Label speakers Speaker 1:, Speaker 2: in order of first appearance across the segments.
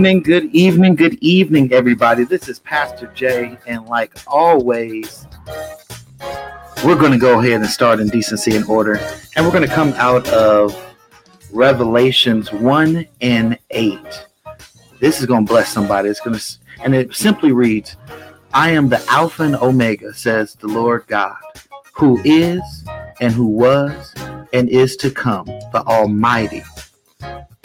Speaker 1: Good evening, good evening, good evening, everybody. This is Pastor Jay, and like always, we're going to go ahead and start in decency and order, and we're going to come out of Revelations 1 and 8. This is going to bless somebody. It's going to, and it simply reads, I am the Alpha and Omega, says the Lord God, who is, and who was, and is to come, the Almighty.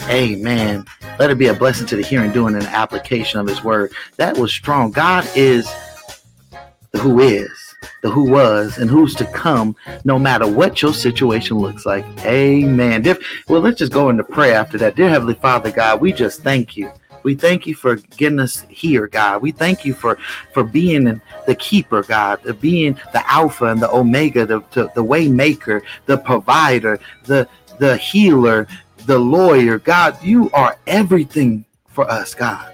Speaker 1: Amen. Let it be a blessing to the hearing, doing an application of His word. That was strong. God is the who is, the who was, and who's to come, no matter what your situation looks like. Amen. Well, let's just go into prayer after that. Dear Heavenly Father, God, we just thank you. We thank you for getting us here, God. We thank you for for being the keeper, God, the being the Alpha and the Omega, the, the, the way maker, the provider, the the healer, the lawyer. God, you are everything for us, God.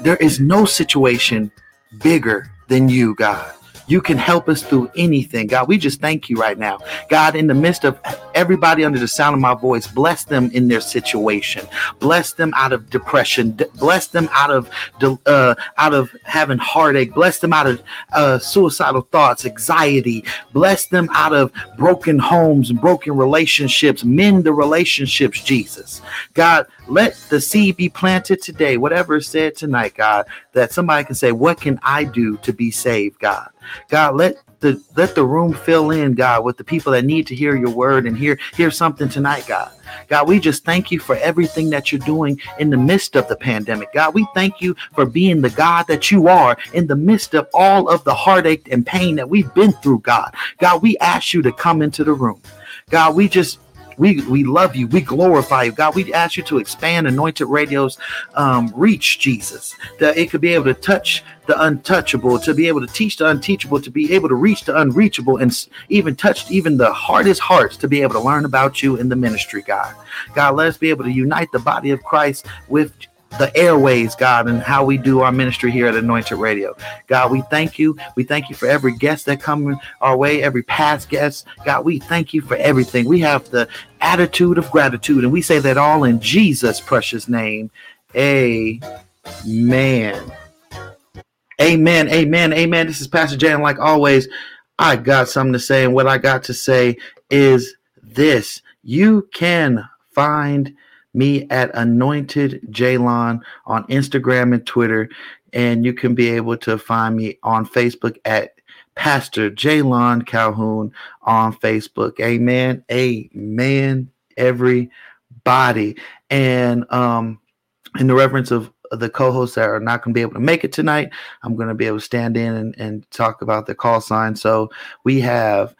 Speaker 1: There is no situation bigger than you, God. You can help us through anything. God, we just thank you right now. God, in the midst of everybody under the sound of my voice, bless them in their situation. Bless them out of depression. Bless them out of uh, out of having heartache. Bless them out of uh, suicidal thoughts, anxiety. Bless them out of broken homes and broken relationships. Mend the relationships, Jesus. God, let the seed be planted today, whatever is said tonight, God, that somebody can say, What can I do to be saved, God? God, let the let the room fill in, God, with the people that need to hear your word and hear hear something tonight, God. God, we just thank you for everything that you're doing in the midst of the pandemic. God, we thank you for being the God that you are in the midst of all of the heartache and pain that we've been through, God. God, we ask you to come into the room. God, we just we we love you. We glorify you, God. We ask you to expand Anointed Radio's um, reach, Jesus, that it could be able to touch the untouchable, to be able to teach the unteachable, to be able to reach the unreachable, and even touch even the hardest hearts to be able to learn about you in the ministry, God. God, let us be able to unite the body of Christ with the airways, God, and how we do our ministry here at Anointed Radio. God, we thank you. We thank you for every guest that come our way, every past guest. God, we thank you for everything. We have the attitude of gratitude, and we say that all in Jesus' precious name. Amen. Amen. Amen. Amen. This is Pastor Jay, and like always, I got something to say, and what I got to say is this: you can find me at Anointed Jalon on Instagram and Twitter. And you can be able to find me on Facebook at Pastor Jalon Calhoun on Facebook. Amen. Amen. Everybody. And um, in the reference of the co-hosts that are not going to be able to make it tonight, I'm going to be able to stand in and, and talk about the call sign. So we have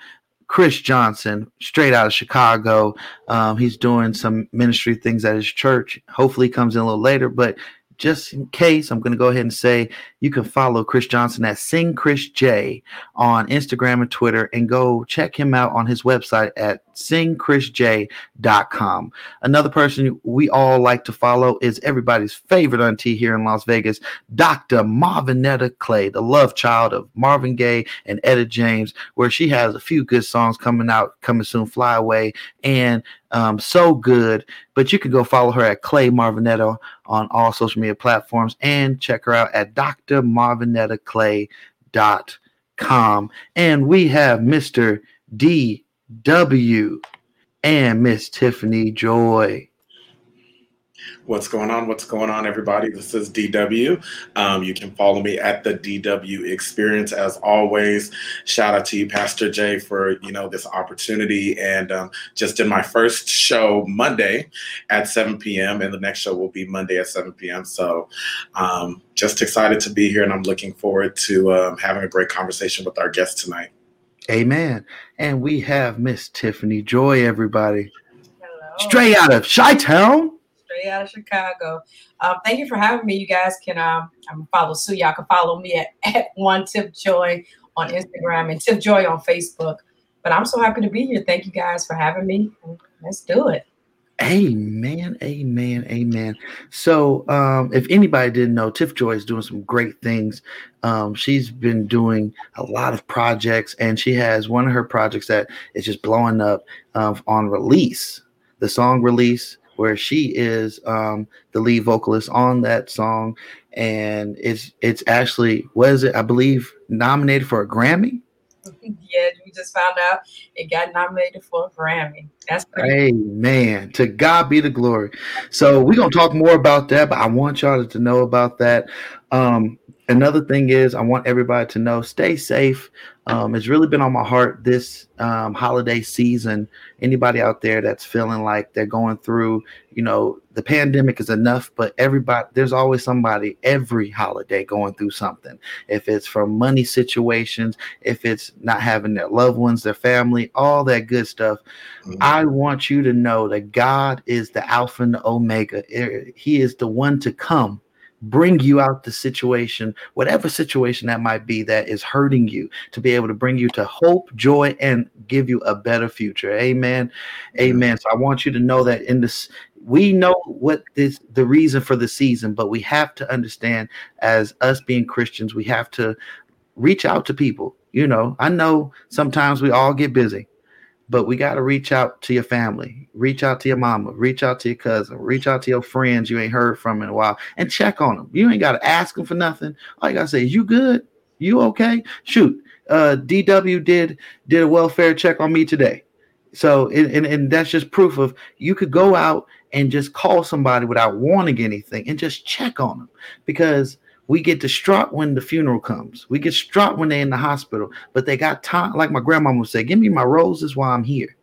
Speaker 1: Chris Johnson, straight out of Chicago. Um, he's doing some ministry things at his church. Hopefully, comes in a little later, but just in case, I'm going to go ahead and say you can follow Chris Johnson at Sing Chris J on Instagram and Twitter, and go check him out on his website at singchrisj.com. Another person we all like to follow is everybody's favorite auntie here in Las Vegas, Dr. Marvinetta Clay, the love child of Marvin Gaye and Etta James, where she has a few good songs coming out, coming soon, Fly Away, and um, so good. But you can go follow her at Clay Marvinetta on all social media platforms and check her out at drmarvinettaclay.com. And we have Mr. D W and Miss Tiffany Joy.
Speaker 2: What's going on? What's going on, everybody? This is DW. Um, you can follow me at the DW Experience as always. Shout out to you, Pastor Jay, for you know this opportunity. And um, just in my first show Monday at 7 p.m. and the next show will be Monday at 7 p.m. So um, just excited to be here, and I'm looking forward to um, having a great conversation with our guest tonight.
Speaker 1: Amen. And we have Miss Tiffany Joy, everybody. Hello. Straight out of Chi Town
Speaker 3: straight out of Chicago. Um, thank you for having me. You guys can um, I'm follow Sue. Y'all can follow me at, at one Tip Joy on Instagram and Tip Joy on Facebook. But I'm so happy to be here. Thank you guys for having me. Let's do it.
Speaker 1: Amen, amen, amen. So, um, if anybody didn't know, Tiff Joy is doing some great things. Um, she's been doing a lot of projects, and she has one of her projects that is just blowing up um, on release. The song release where she is um, the lead vocalist on that song, and it's it's actually was it I believe nominated for a Grammy.
Speaker 3: yeah, we just found out it got nominated for a Grammy. That's
Speaker 1: pretty. Amen. To God be the glory. So we're gonna talk more about that, but I want y'all to know about that. Um, another thing is I want everybody to know stay safe. Um, it's really been on my heart this um, holiday season. Anybody out there that's feeling like they're going through, you know, the pandemic is enough, but everybody, there's always somebody every holiday going through something. If it's from money situations, if it's not having their loved ones, their family, all that good stuff. Mm-hmm. I want you to know that God is the Alpha and the Omega. He is the one to come bring you out the situation, whatever situation that might be that is hurting you, to be able to bring you to hope, joy, and give you a better future. Amen. Amen. So I want you to know that in this, we know what this the reason for the season, but we have to understand as us being Christians, we have to reach out to people. You know, I know sometimes we all get busy but we got to reach out to your family, reach out to your mama, reach out to your cousin, reach out to your friends you ain't heard from in a while, and check on them. You ain't got to ask them for nothing. All you got to say is, "You good? You okay?" Shoot, uh, DW did did a welfare check on me today, so and, and, and that's just proof of you could go out and just call somebody without wanting anything and just check on them because we get distraught when the funeral comes. We get distraught when they're in the hospital, but they got time. Like my grandma would say, "Give me my roses while I'm here,"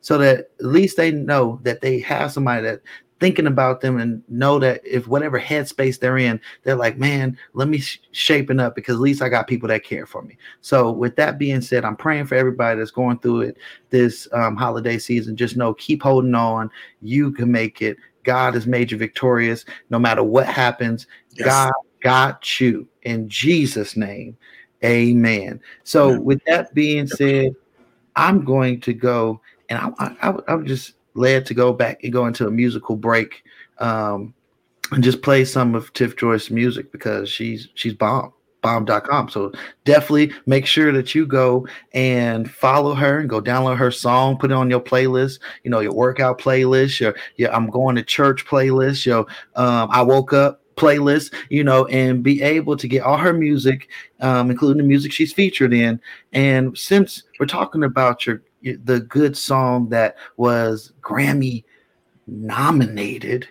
Speaker 1: so that at least they know that they have somebody that thinking about them and know that if whatever headspace they're in, they're like, "Man, let me sh- shaping up because at least I got people that care for me." So, with that being said, I'm praying for everybody that's going through it this um, holiday season. Just know, keep holding on. You can make it. God has made you victorious. No matter what happens, yes. God got you in Jesus' name. Amen. So, with that being said, I'm going to go and I, I, I'm just led to go back and go into a musical break um, and just play some of Tiff Joy's music because she's she's bomb bomb.com. So definitely make sure that you go and follow her and go download her song, put it on your playlist, you know, your workout playlist, your, your I'm going to church playlist, your um, I woke up playlist, you know, and be able to get all her music, um, including the music she's featured in. And since we're talking about your the good song that was Grammy nominated,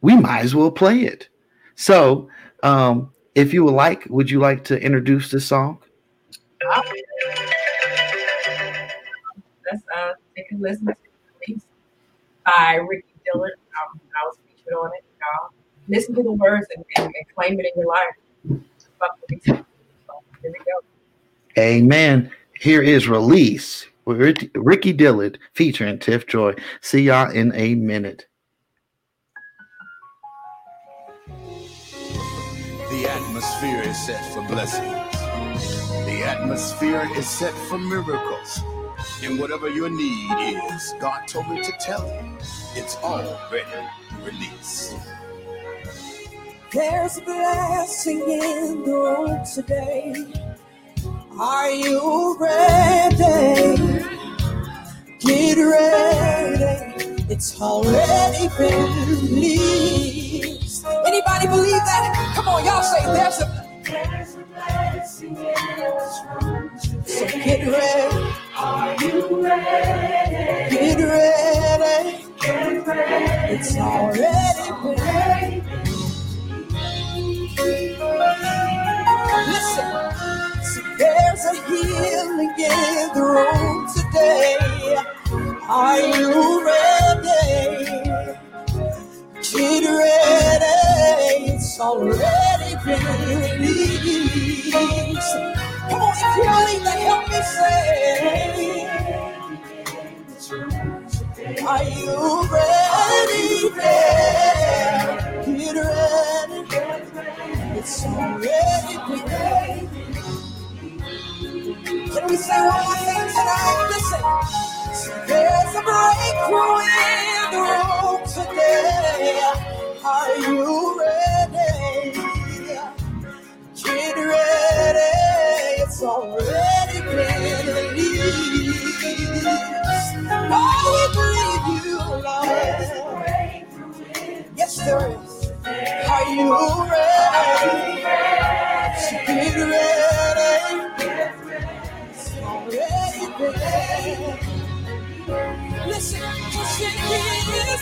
Speaker 1: we might as well play it. So, um, if you would like, would you like to introduce this song?
Speaker 3: Let's uh, listen to by Ricky Dillard. Um, I was featured on it, listen to the words and, and, and claim it in your life. Here we go.
Speaker 1: Amen. Here is release with Ricky Dillard featuring Tiff Joy. See y'all in a minute.
Speaker 4: The atmosphere is set for blessings. The atmosphere is set for miracles. And whatever your need is, God told me to tell you, it's already released.
Speaker 5: There's a blessing in the room today. Are you ready? Get ready. It's already been released. Anybody believe that? Come on, y'all say there's a there's a blessing in today. So get ready. Are you ready? Get ready. Get ready. It's already been there's a healing in the room today. Are you ready? Get ready, it's already been released. Come on, you believe that, help me say. Are you ready? Get ready. It's already been. Can we say one thing tonight? Listen. There's a breakthrough in the room today. Are you ready? Get ready. It's already been released.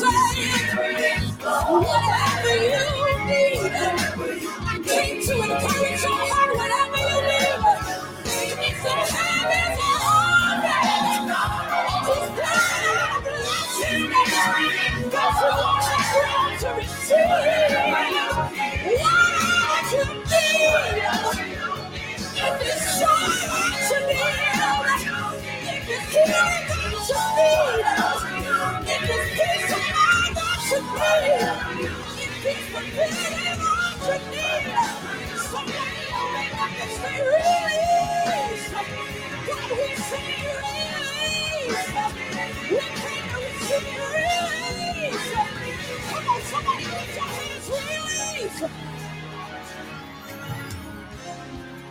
Speaker 5: Whatever you need, I came to encourage your heart. Whatever you need, if the heavens are open, His blood blessing. Go through all that ground to receive. You. What you need. If it's joy that you need, if it's healing that you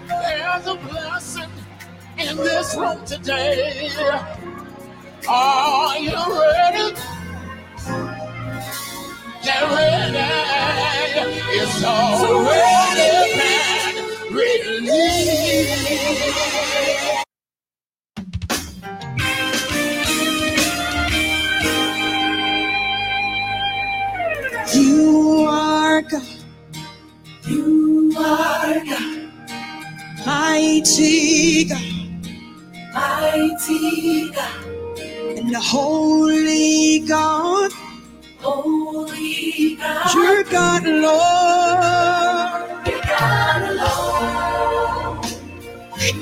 Speaker 4: There's a blessing in this room today. Are you ready? Get ready. It's already been released.
Speaker 5: You are God. You are God. Mighty holy God. Holy God. You're God alone. God alone.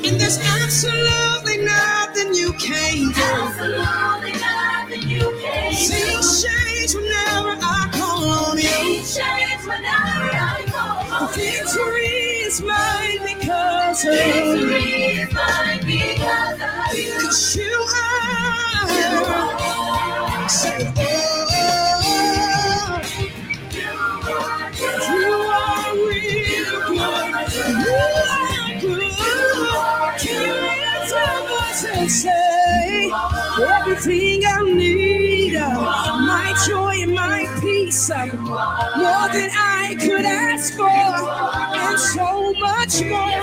Speaker 5: And there's absolutely nothing you can't do. Absolutely nothing you can't do. Things change whenever I call on you. change whenever I call on Victory is mine because Victory is mine you. 'Cause you are. Oh, you are good. You are good. You say, everything I uh, joy and my peace, uh, more than I could ask for, and so much more.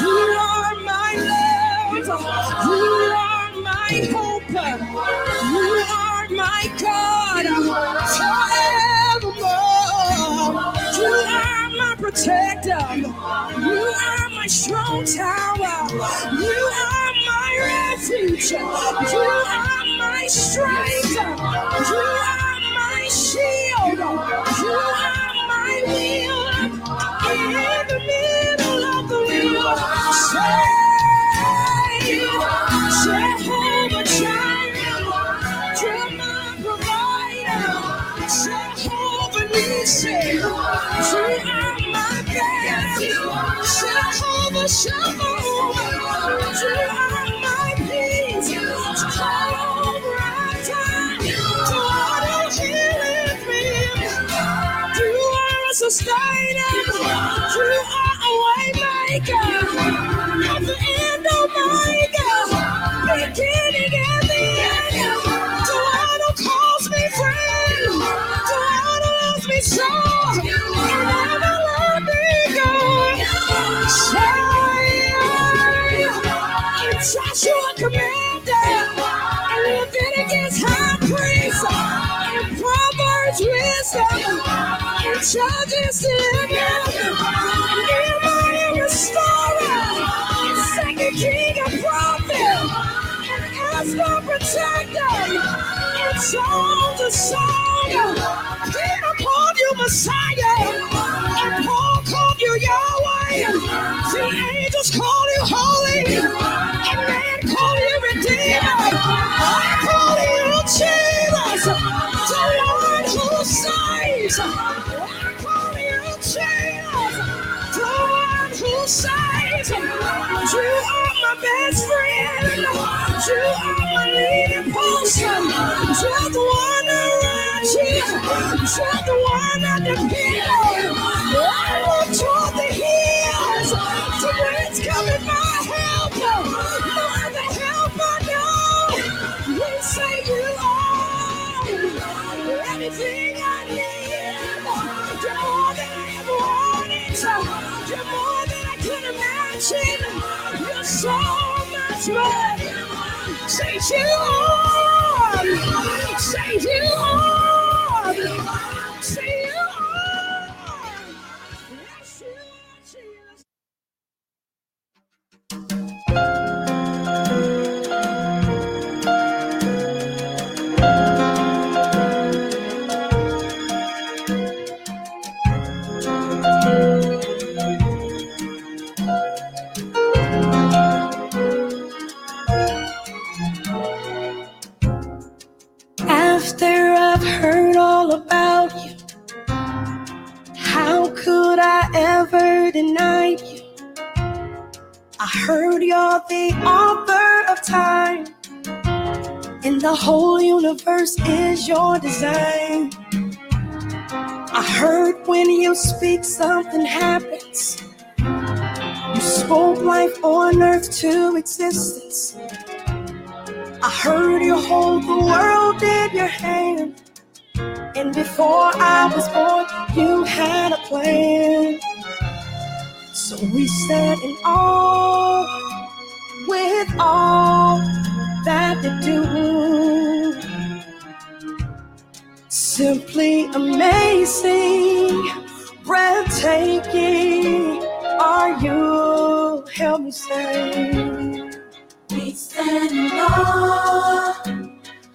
Speaker 5: You are my love. You are my hope. You are my God forevermore. You are my protector. You are my strong tower. You are my refuge. You are my strength. You are my shield. You are my will. In the middle of the wheel. Say, Jehovah Jireh. My provider. Jehovah Nissi. You are my God. Jehovah. You are sustainer. You are a way maker. Alpha and Omega. Beginning and the end. Oh In Judges deliver. Nehemiah restorer. In Second King a prophet. And Esther protector. And Psalms a song. Peter called you Messiah. And Paul called you Yahweh. The angels call you holy. And man sight. You are my best friend. You are my leading person. You're the one I run to. You're the one I depend on. I will join. Say you you? I heard you're the author of time, and the whole universe is your design. I heard when you speak, something happens. You spoke life on earth to existence. I heard you hold the world in your hand. And before I was born, you had a plan. So we stand in awe with all that you do. Simply amazing, breathtaking are you. Help me say.
Speaker 6: We stand in awe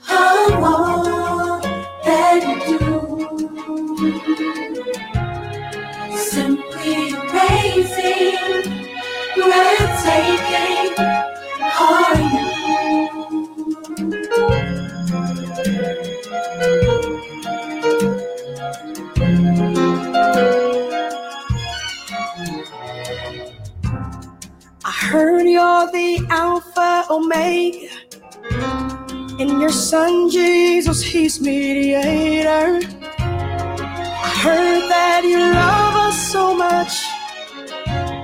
Speaker 6: of all that you do. Amazing, breathtaking are you.
Speaker 5: I heard you're the Alpha Omega. And your son Jesus, he's mediator. I heard that you love us so much.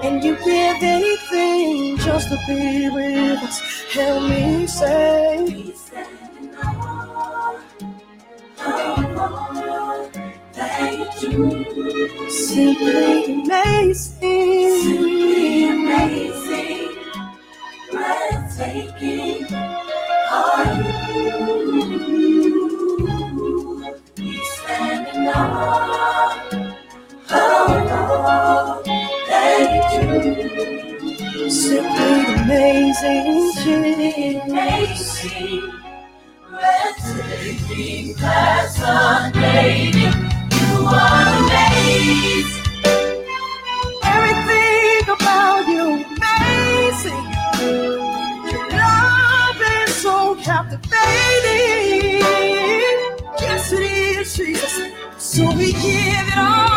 Speaker 5: And you give anything just to be with us. Help me say, simply amazing.
Speaker 6: Simply amazing, breathtaking are you. We stand in awe all oh, that
Speaker 5: Simply amazing.
Speaker 6: Simply amazing, breathtaking, fascinating. You are amazing.
Speaker 5: Everything about you amazing. Your love is so captivating. Yes, it is, Jesus. So we give it. All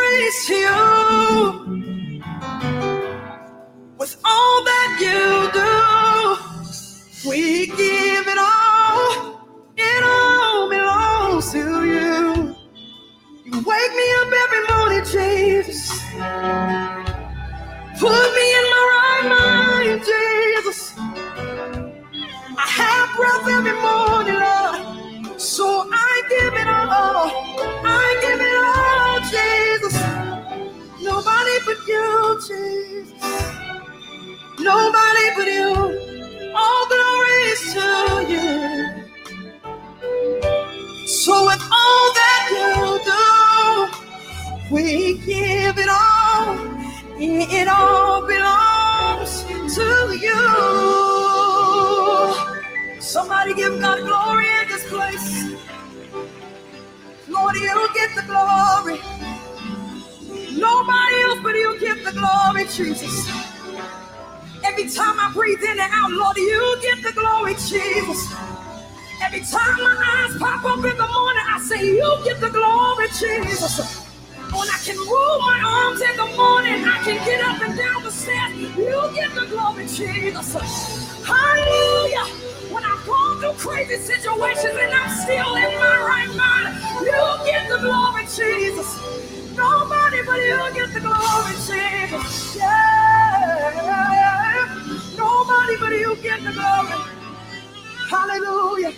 Speaker 5: Praise you with all that you do.
Speaker 6: We give it all.
Speaker 5: It all belongs to you. You wake me up every morning, Jesus. Put me in my right mind, Jesus. I have breath every morning, Lord. So I give it all. I give it all, Jesus. Nobody but you, Jesus. Nobody but you. All glory is to you. So with all that get the glory. Nobody else but you get the glory, Jesus. Every time I breathe in and out, Lord, you get the glory, Jesus. Every time my eyes pop up in the morning, I say, You get the glory, Jesus. When I can move my arms in the morning, I can get up and down the stairs. You get the glory, Jesus. Hallelujah. When I'm going through crazy situations and I'm still in my right mind, you get the glory, Jesus. Nobody but you get the glory, Jesus. Yeah. Nobody but you get the glory. Hallelujah.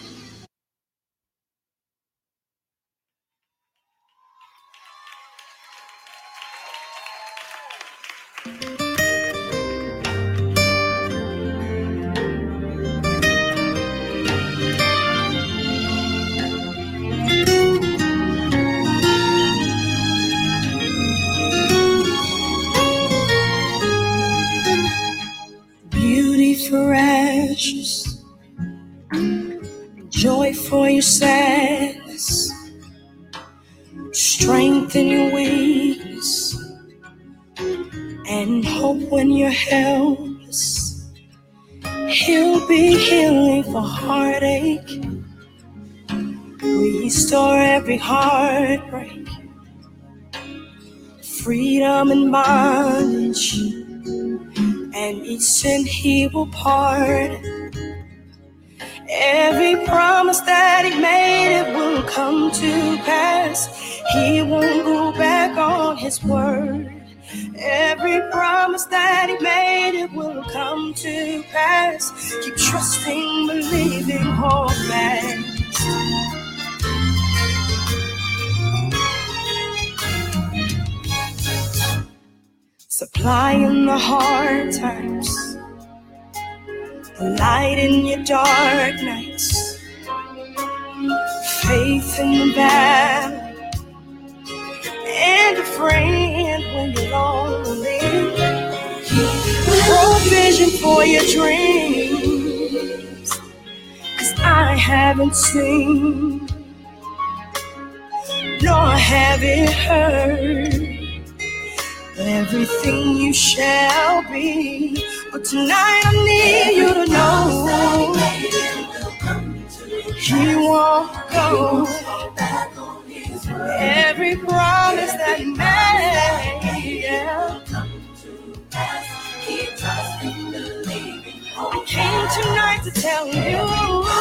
Speaker 5: In your weakness, and hope when you're helpless. He'll be healing for heartache, restore every heartbreak, freedom and bondage, and each sin he will pardon. Every promise that he made, it will come to pass. He won't go back on his word. Every promise that he made, it will come to pass. Keep trusting, believing, hold fast. Supplying the hard times, the light in your dark nights, faith in the valley, and a friend when you're lonely. Provision for your dreams, cause I haven't seen, nor have it heard everything you shall be. But tonight I need you to know He won't go. Every promise that He made, yeah. I came tonight to tell you.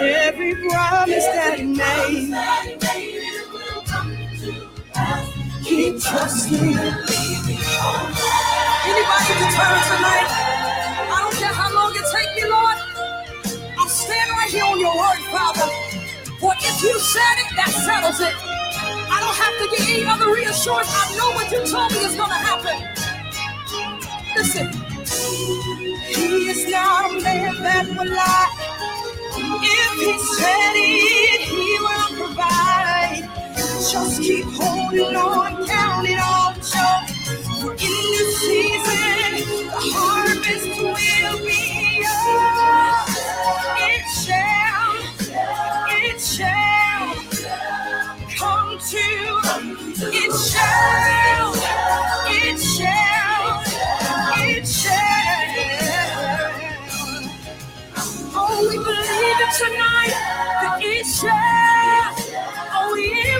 Speaker 5: Every promise that he made, keep trusting. Anybody can turn tonight. I don't care how long it take me, Lord. I'm standing right here on your word, Father. For if you said it, that settles it. I don't have to get any other reassurance. I know what you told me is going to happen. Listen, he is not a man that will lie. If he said it, he will provide. Just keep holding on, count it all joy. For in this season, the harvest will be yours. It shall, it shall come to, it shall, it shall, it shall. Oh, we believe it tonight that it shall,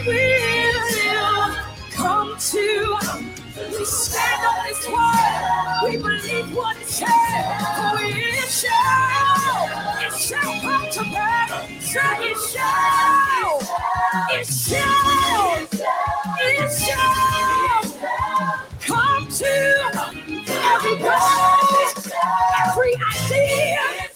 Speaker 5: will come to. We stand on His word. We believe what it said. Oh, it shall, it shall come to pass. Say it shall. It shall. It shall come to every goal, every idea.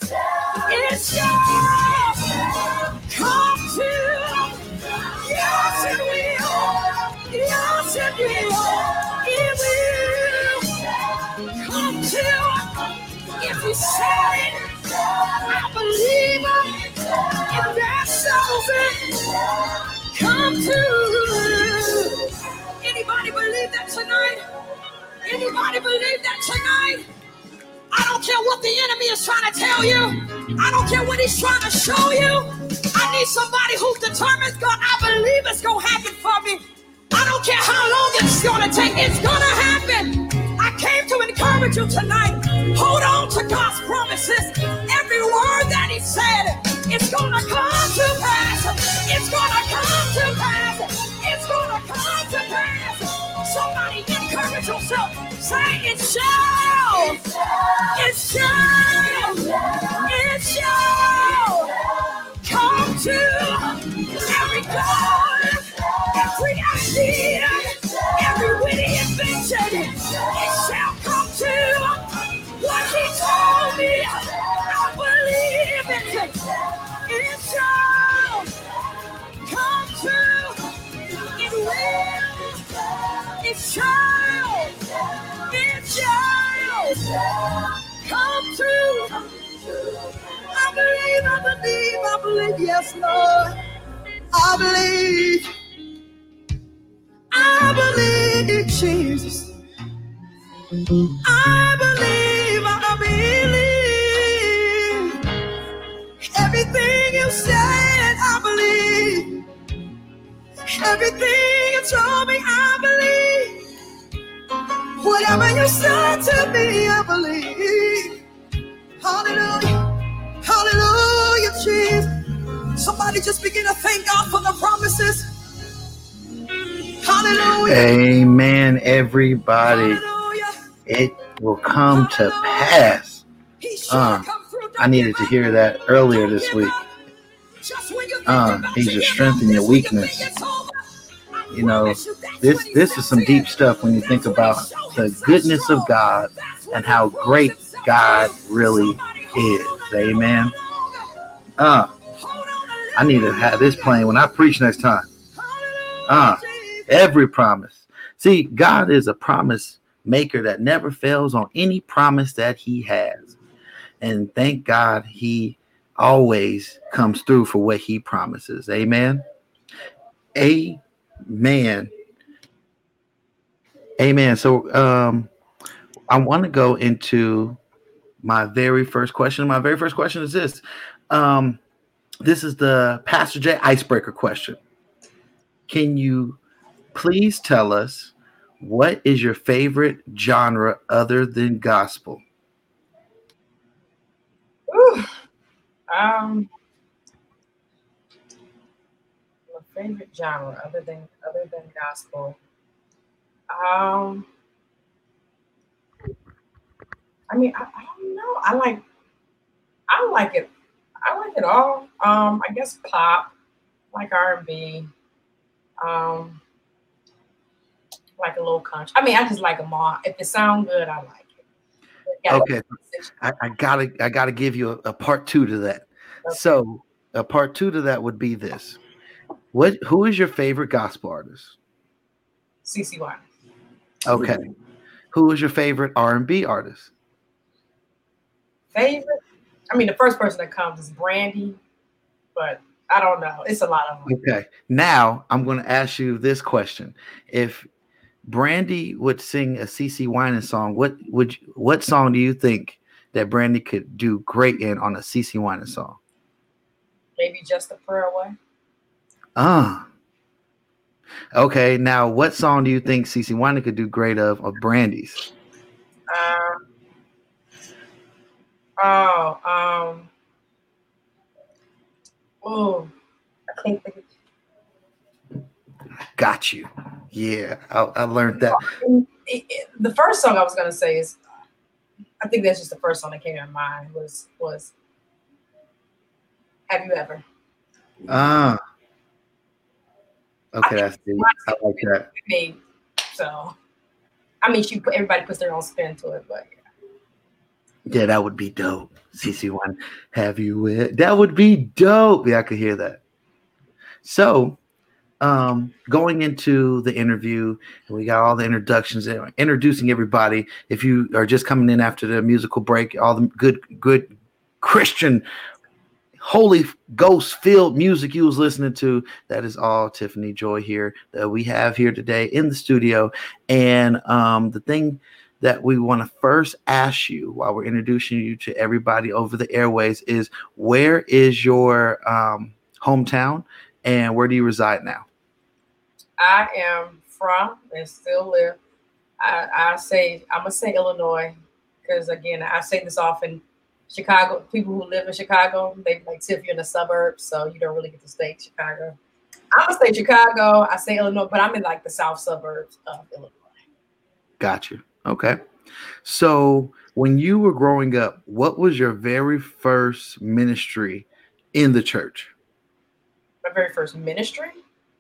Speaker 5: Come to. Anybody believe that tonight? Anybody believe that tonight? I don't care what the enemy is trying to tell you. I don't care what he's trying to show you. I need somebody who's determined, God, I believe it's going to happen for me. I don't care how long it's going to take. It's going to happen. I came to encourage you tonight. Hold on to God's promises. Every word that He said, it's going to come to pass. To come to pass. It's to come to pass. Somebody encourage yourself. Say it shall. It shall. It shall come to every goal, every idea, every witty invention. It shall come to what he told me. I believe it. It shall It will. Come to. I believe, I believe, I believe, yes, Lord. I believe. I believe, in Jesus. I believe, I believe. Everything you said, I believe. Everything you told me, I believe. Whatever you said to me, I believe. Hallelujah. Hallelujah, Jesus. Somebody just begin to thank God for the promises. Hallelujah.
Speaker 1: Amen, everybody.
Speaker 5: Hallelujah.
Speaker 1: It will come to pass. Uh,
Speaker 5: come.
Speaker 1: I needed to hear that earlier this week. Uh, he's your strength and your weakness. You know, this this is some deep stuff when you think about the goodness of God and how great God really is. Amen. Uh, I need to have this playing when I preach next time. Uh, every promise. See, God is a promise maker that never fails on any promise that he has. And thank God he always comes through for what he promises. Amen. Amen. Amen. So um I want to go into my very first question. My very first question is this. Um this is the Pastor J icebreaker question. Can you please tell us what is your favorite genre other than gospel?
Speaker 3: Ooh. Um, my favorite genre other than other than gospel. Um, I mean, I, I don't know. I like, I like it. I like it all. Um, I guess pop, like R and B. Um, like a little country. I mean, I just like them all. If it sounds good, I like it. It gotta be
Speaker 1: Okay. I, I gotta I gotta give you a, a part two to that.
Speaker 3: Okay.
Speaker 1: So a part two to that would be this. What who is your favorite gospel artist?
Speaker 3: CC CCY.
Speaker 1: Okay. Who is your favorite R and B artist?
Speaker 3: Favorite? I mean, the first person that comes is Brandy, but I don't know. It's a lot of them.
Speaker 1: Okay. Now I'm gonna ask you this question. If Brandy would sing a CeCe Winans song, what would you, what song do you think that Brandy could do great in on a CeCe Winans song?
Speaker 3: Maybe just a prayer away.
Speaker 1: Ah. Okay, now what song do you think CeCe Winans could do great of of Brandy's?
Speaker 3: Um, oh, um, oh, I can't think of
Speaker 1: Got you. Yeah, I, I learned that.
Speaker 3: it, it- the first song I was gonna say is, I think that's just the first song that came to mind was was Have you ever?
Speaker 1: Ah. Okay, that's deep. I like that.
Speaker 3: me. So, I mean, she put everybody puts their own spin to it, but
Speaker 1: Yeah, that would be dope. CC1, have you with? That would be dope. Yeah, I could hear that. So, um, going into the interview, we got all the introductions, uh, introducing everybody. If you are just coming in after the musical break, all the good, good Christian, Holy Ghost filled music you was listening to, that is all Tiffany Joy here that we have here today in the studio. And um, the thing that we want to first ask you while we're introducing you to everybody over the airways is where is your um, hometown and where do you reside now?
Speaker 3: I am from and still live. I, I say I'm gonna say Illinois because again I say this often. Chicago people who live in Chicago they like Tiff you're in the suburbs, so you don't really get to stay in Chicago. I'm gonna say Chicago. I say Illinois, but I'm in like the south suburbs of Illinois.
Speaker 1: Got you. Okay. So when you were growing up, what was your very first ministry in the church?
Speaker 3: My very first ministry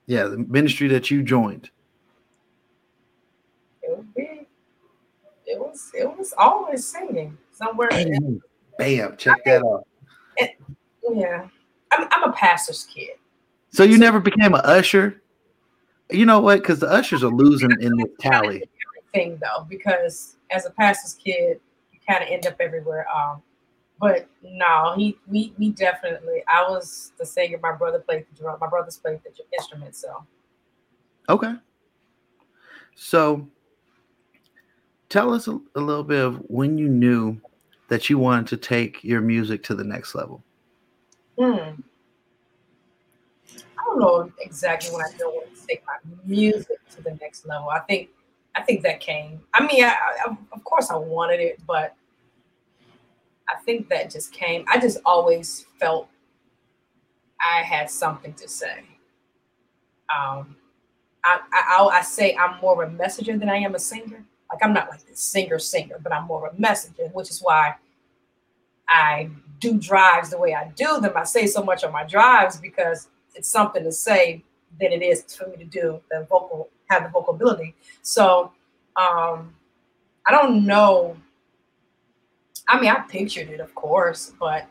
Speaker 1: Yeah, the ministry that you joined.
Speaker 3: it would be it was it was always singing somewhere.
Speaker 1: Bam, check that out.
Speaker 3: Yeah, I'm, I'm a pastor's kid.
Speaker 1: So you never became an usher? You know what? Because the ushers are losing in the tally.
Speaker 3: thing though, because as a pastor's kid, you kind of end up everywhere. Um, but no, he we we definitely. I was the singer. My brother played the drum. My brothers played the instrument. So
Speaker 1: Okay. So tell us a, a little bit of when you knew that you wanted to take your music to the next level.
Speaker 3: hmm. I don't know exactly when I know when to take my music to the next level. I think I think that came. I mean, I, I, of course I wanted it, but I think that just came. I just always felt I had something to say. Um, I, I, I say I'm more of a messenger than I am a singer. Like I'm not like the singer singer, but I'm more of a messenger, which is why I do drives the way I do them. I say so much on my drives because it's something to say than it is for me to do the vocal, have the vocal ability. So um, I don't know. I mean, I pictured it, of course, but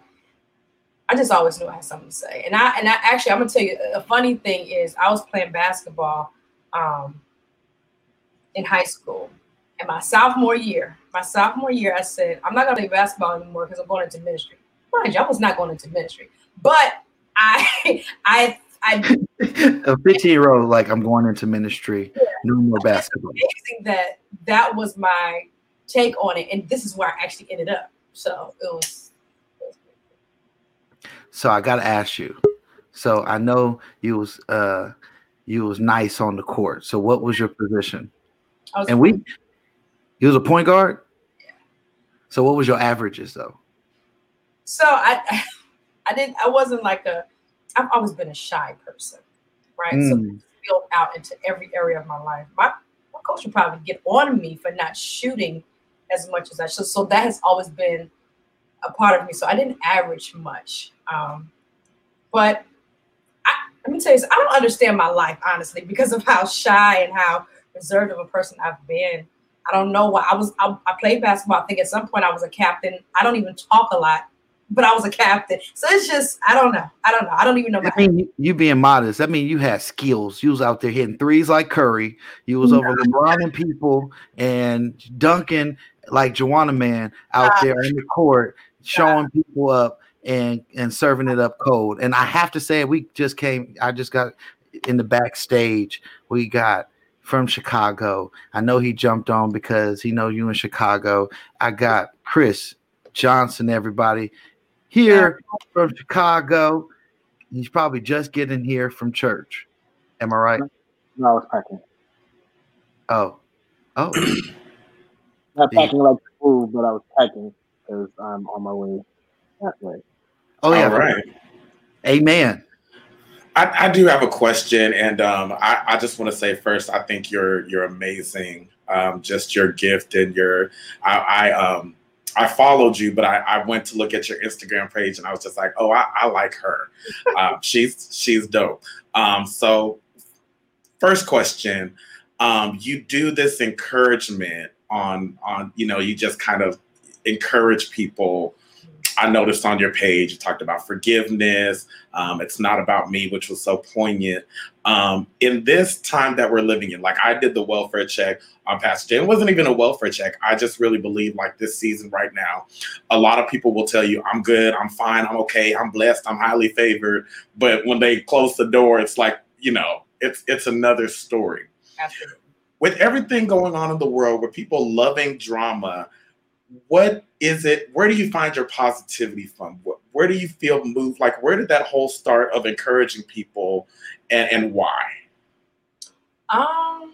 Speaker 3: I just always knew I had something to say. And I and I actually, I'm gonna tell you a funny thing is I was playing basketball um, in high school, and my sophomore year, my sophomore year, I said I'm not gonna play basketball anymore because I'm going into ministry. Mind you, I was not going into ministry, but I, I, I
Speaker 1: a 15 year old, like, I'm going into ministry, no more basketball.
Speaker 3: amazing that that was my take on it, and this is where I actually ended up. So it was. It was
Speaker 1: So I got to ask you. So I know you was uh you was nice on the court. So what was your position?
Speaker 3: I was
Speaker 1: And we you was a point guard? So what was your averages though?
Speaker 3: So I, I didn't. I wasn't like a. I've always been a shy person, right? So
Speaker 1: Mm.
Speaker 3: it's spilled out into every area of my life. My my coach would probably get on me for not shooting as much as I should. So that has always been a part of me. So I didn't average much. Um, but I, let me tell you, something, I don't understand my life honestly because of how shy and how reserved of a person I've been. I don't know why. I was I, I played basketball. I think at some point I was a captain. I don't even talk a lot, but I was a captain. So it's just I don't know. I don't know. I don't even know.
Speaker 1: I mean, you, you being modest. I mean, you had skills. You was out there hitting threes like Curry. You was over LeBron and people and dunking like Joanna Man out there in the court, showing people up and and serving it up cold. And I have to say, we just came. I just got in the backstage. We got from Chicago. I know he jumped on because he know you in Chicago. I got Chris Johnson. Everybody here from Chicago. He's probably just getting here from church. Am I right?
Speaker 7: No, I was packing.
Speaker 1: Oh, oh,
Speaker 7: Not
Speaker 1: Yeah.
Speaker 7: packing like food, but I was packing because I'm on my way that way.
Speaker 1: oh yeah.
Speaker 2: All right.
Speaker 1: Amen.
Speaker 2: I, I do have a question, and um, I, I just want to say first, I think you're you're amazing. Um, just your gift and your, I, I um, I followed you, but I, I went to look at your Instagram page and I was just like, oh, I, I like her. um, she's she's dope. Um, so, first question, um, you do this encouragement on on you know you just kind of encourage people. I noticed on your page you talked about forgiveness. Um, it's not about me, which was so poignant. Um, in this time that we're living in, like I did the welfare check on Pastor Jay. It wasn't even a welfare check. I just really believe, like this season right now, a lot of people will tell you, I'm good, I'm fine, I'm okay, I'm blessed, I'm highly favored. But when they close the door, it's like, you know, it's it's another story.
Speaker 3: Absolutely.
Speaker 2: With everything going on in the world, with people loving drama, what is it? Where do you find your positivity from? Wh- Where do you feel moved? Like, where did that whole start of encouraging people, and and why?
Speaker 3: Um.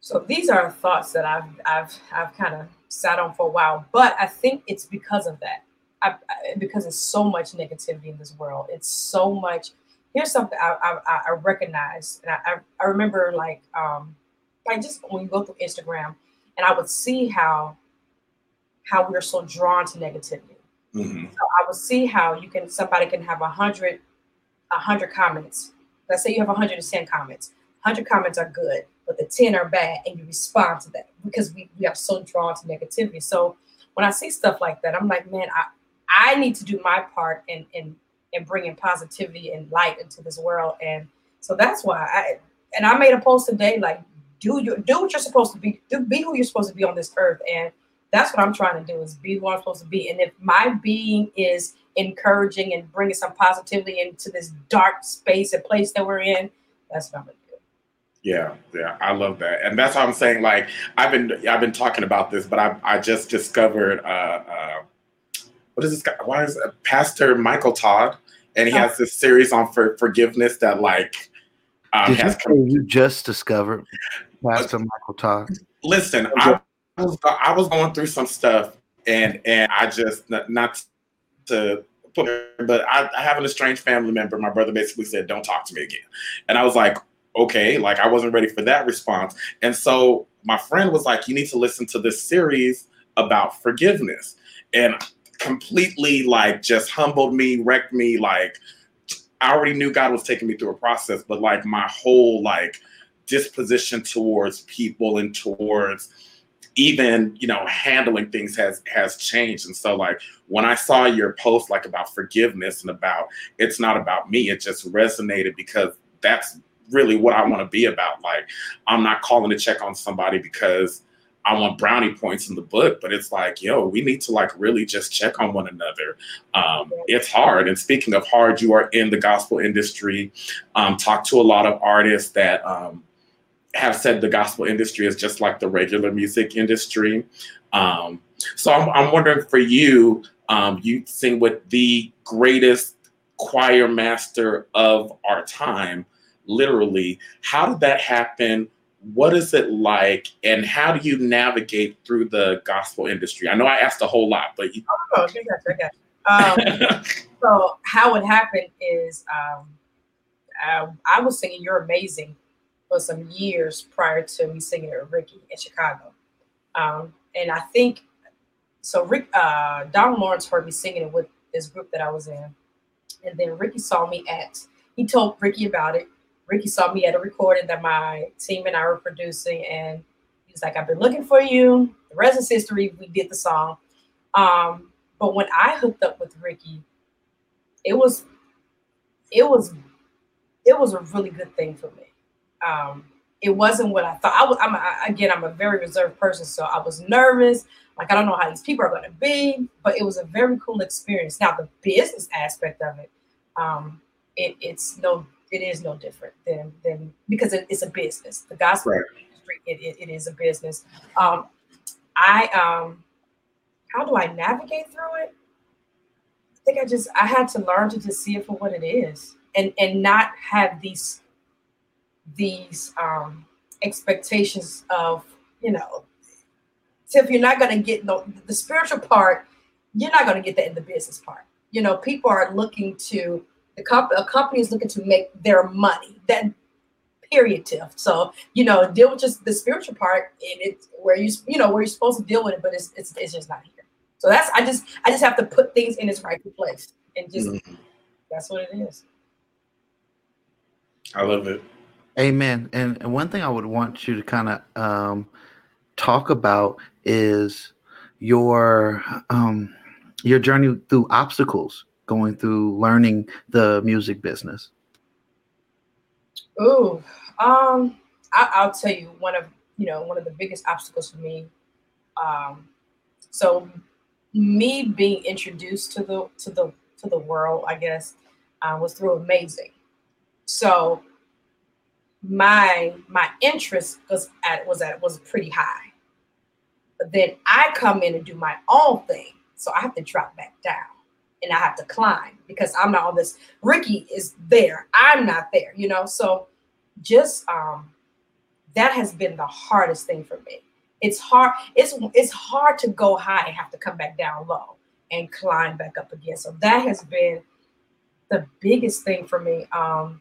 Speaker 3: So these are thoughts that I've I've I've kind of sat on for a while, but I think it's because of that. I, I, because it's so much negativity in this world. It's so much. Here's something I I, I recognize, and I, I I remember like um like just when you go through Instagram, and I would see how how we're so drawn to negativity.
Speaker 2: Mhm.
Speaker 3: So I would see how you can somebody can have a hundred a hundred comments. Let's say you have 110 comments. 100 comments are good, but the 10 are bad, and you respond to that because we, we are so drawn to negativity. So when I see stuff like that, I'm like, man, I I need to do my part in in in bringing positivity and light into this world, and so that's why I and I made a post today like do you do what you're supposed to be, do be who you're supposed to be on this earth, and that's what I'm trying to do is be who I'm supposed to be. And if my being is encouraging and bringing some positivity into this dark space and place that we're in, that's what I'm gonna do.
Speaker 2: Yeah, yeah, I love that, and that's how I'm saying. Like, I've been I've been talking about this, but I I just discovered uh, uh what is this guy? Why is it? Pastor Michael Todd, and he has this series on for forgiveness that like um,
Speaker 1: Did you
Speaker 2: has come.
Speaker 1: you just discovered Pastor Michael Todd?
Speaker 2: Listen, I was I was going through some stuff, and and I just not, not to put, but I, I have an estranged family member. My brother basically said, "Don't talk to me again," and I was like, "Okay," like I wasn't ready for that response, and so my friend was like, "You need to listen to this series about forgiveness," and completely like just humbled me, wrecked me, like. I already knew God was taking me through a process, but like my whole like disposition towards people and towards even you know handling things has has changed. And so like when i saw your post like about forgiveness and about it's not about me it just resonated because that's really what i want to be about. Like i'm not calling to check on somebody because i want brownie points in the book but it's like yo we need to like really just check on one another. Um, it's hard. And speaking of hard you are in the gospel industry. Um, talk to a lot of artists that um, have said the gospel industry is just like the regular music industry. Um, so I'm, I'm wondering for you, um, you sing with the greatest choir master of our time, literally. How did that happen? What is it like? And how do you navigate through the gospel industry? I know I asked a whole lot, but you.
Speaker 3: Oh, I got you, I got you. Um, so how it happened is um, I, I was singing "You're Amazing" for some years prior to me singing it with Ricky in Chicago, um, and I think so. Rick uh, Don Lawrence heard me singing it with this group that I was in, and then Ricky saw me at. He told Ricky about it. Ricky saw me at a recording that my team and I were producing, and he's like, "I've been looking for you." The rest is history. We did the song. Um, but when I hooked up with Ricky, it was it was it was a really good thing for me. Um, it wasn't what I thought. I was I'm a, again I'm a very reserved person, so I was nervous. Like I don't know how these people are going to be, but it was a very cool experience. Now the business aspect of it, um, it it's no it is no different than than because it, it's a business. The gospel
Speaker 2: Right.
Speaker 3: industry it, it, it is a business. Um, I um, how do I navigate through it? I think I just I had to learn to just see it for what it is and and not have these these um expectations of you know Tiff, you're not gonna get no the spiritual part, you're not gonna get that in the business part. You know, people are looking to the comp a company is looking to make their money. That Period, Tiff. So you know, deal with just the spiritual part, and it's where you you know where you're supposed to deal with it, but it's it's, it's just not here. So that's I just I just have to put things in its rightful place, and just
Speaker 2: Mhm.
Speaker 3: that's what it is.
Speaker 2: I love it.
Speaker 1: Amen. And, and one thing I would want you to kind of um, talk about is your um, your journey through obstacles, going through learning the music business.
Speaker 3: Ooh, um, I, I'll tell you one of you know one of the biggest obstacles for me. Um, so me being introduced to the to the to the world, I guess, uh, was through amazing. So my my interest was at was at was pretty high, but then I come in and do my own thing, so I have to drop back down and I have to climb because I'm not on this. Ricky is there, I'm not there, you know. So just um, that has been the hardest thing for me. It's hard. It's it's hard to go high and have to come back down low and climb back up again. So that has been the biggest thing for me. Um,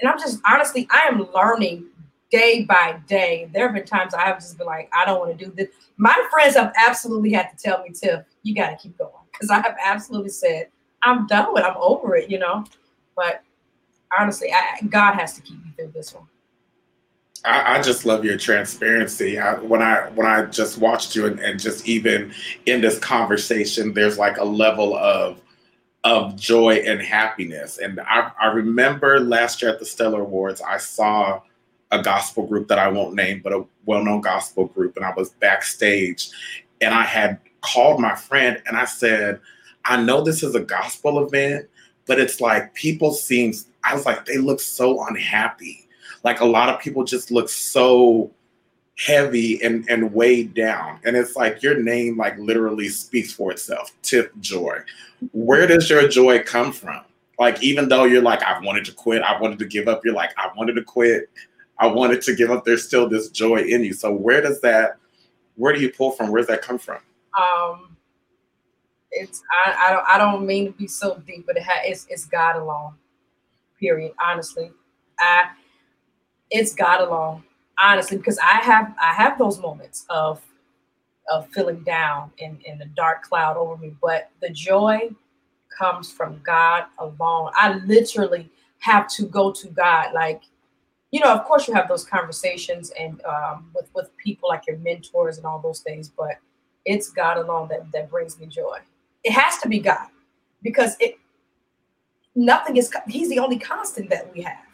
Speaker 3: and I'm just honestly, I am learning day by day. There have been times I have just been like, I don't want to do this. My friends have absolutely had to tell me, Tiff, you got to keep going. Because I have absolutely said, I'm done with it. I'm over it, you know? But honestly, I, God has to keep me through this one.
Speaker 2: I, I just love your transparency. I, when I when I just watched you and, and just even in this conversation, there's like a level of of joy and happiness. And I, I remember last year at the Stellar Awards, I saw a gospel group that I won't name, but a well-known gospel group, and I was backstage, and I had called my friend and I said, I know this is a gospel event, but it's like people seem. I was like, they look so unhappy like a lot of people just look so heavy and, and weighed down. And it's like your name like literally speaks for itself. Tiff Joy. Where does your joy come from? Like even though you're like, I wanted to quit, I wanted to give up, you're like, I wanted to quit, I wanted to give up. There's still this joy in you. So where does that where do you pull from? Where does that come from?
Speaker 3: Um, it's I, I don't I don't mean to be so deep, but it ha- it's it's God alone. Period. Honestly, I it's God alone. Honestly, because I have I have those moments of of feeling down and in the dark cloud over me, but the joy comes from God alone. I literally have to go to God. Like, you know, of course you have those conversations and um, with with people like your mentors and all those things, but it's God alone that that brings me joy. It has to be God because it nothing is he's the only constant that we have.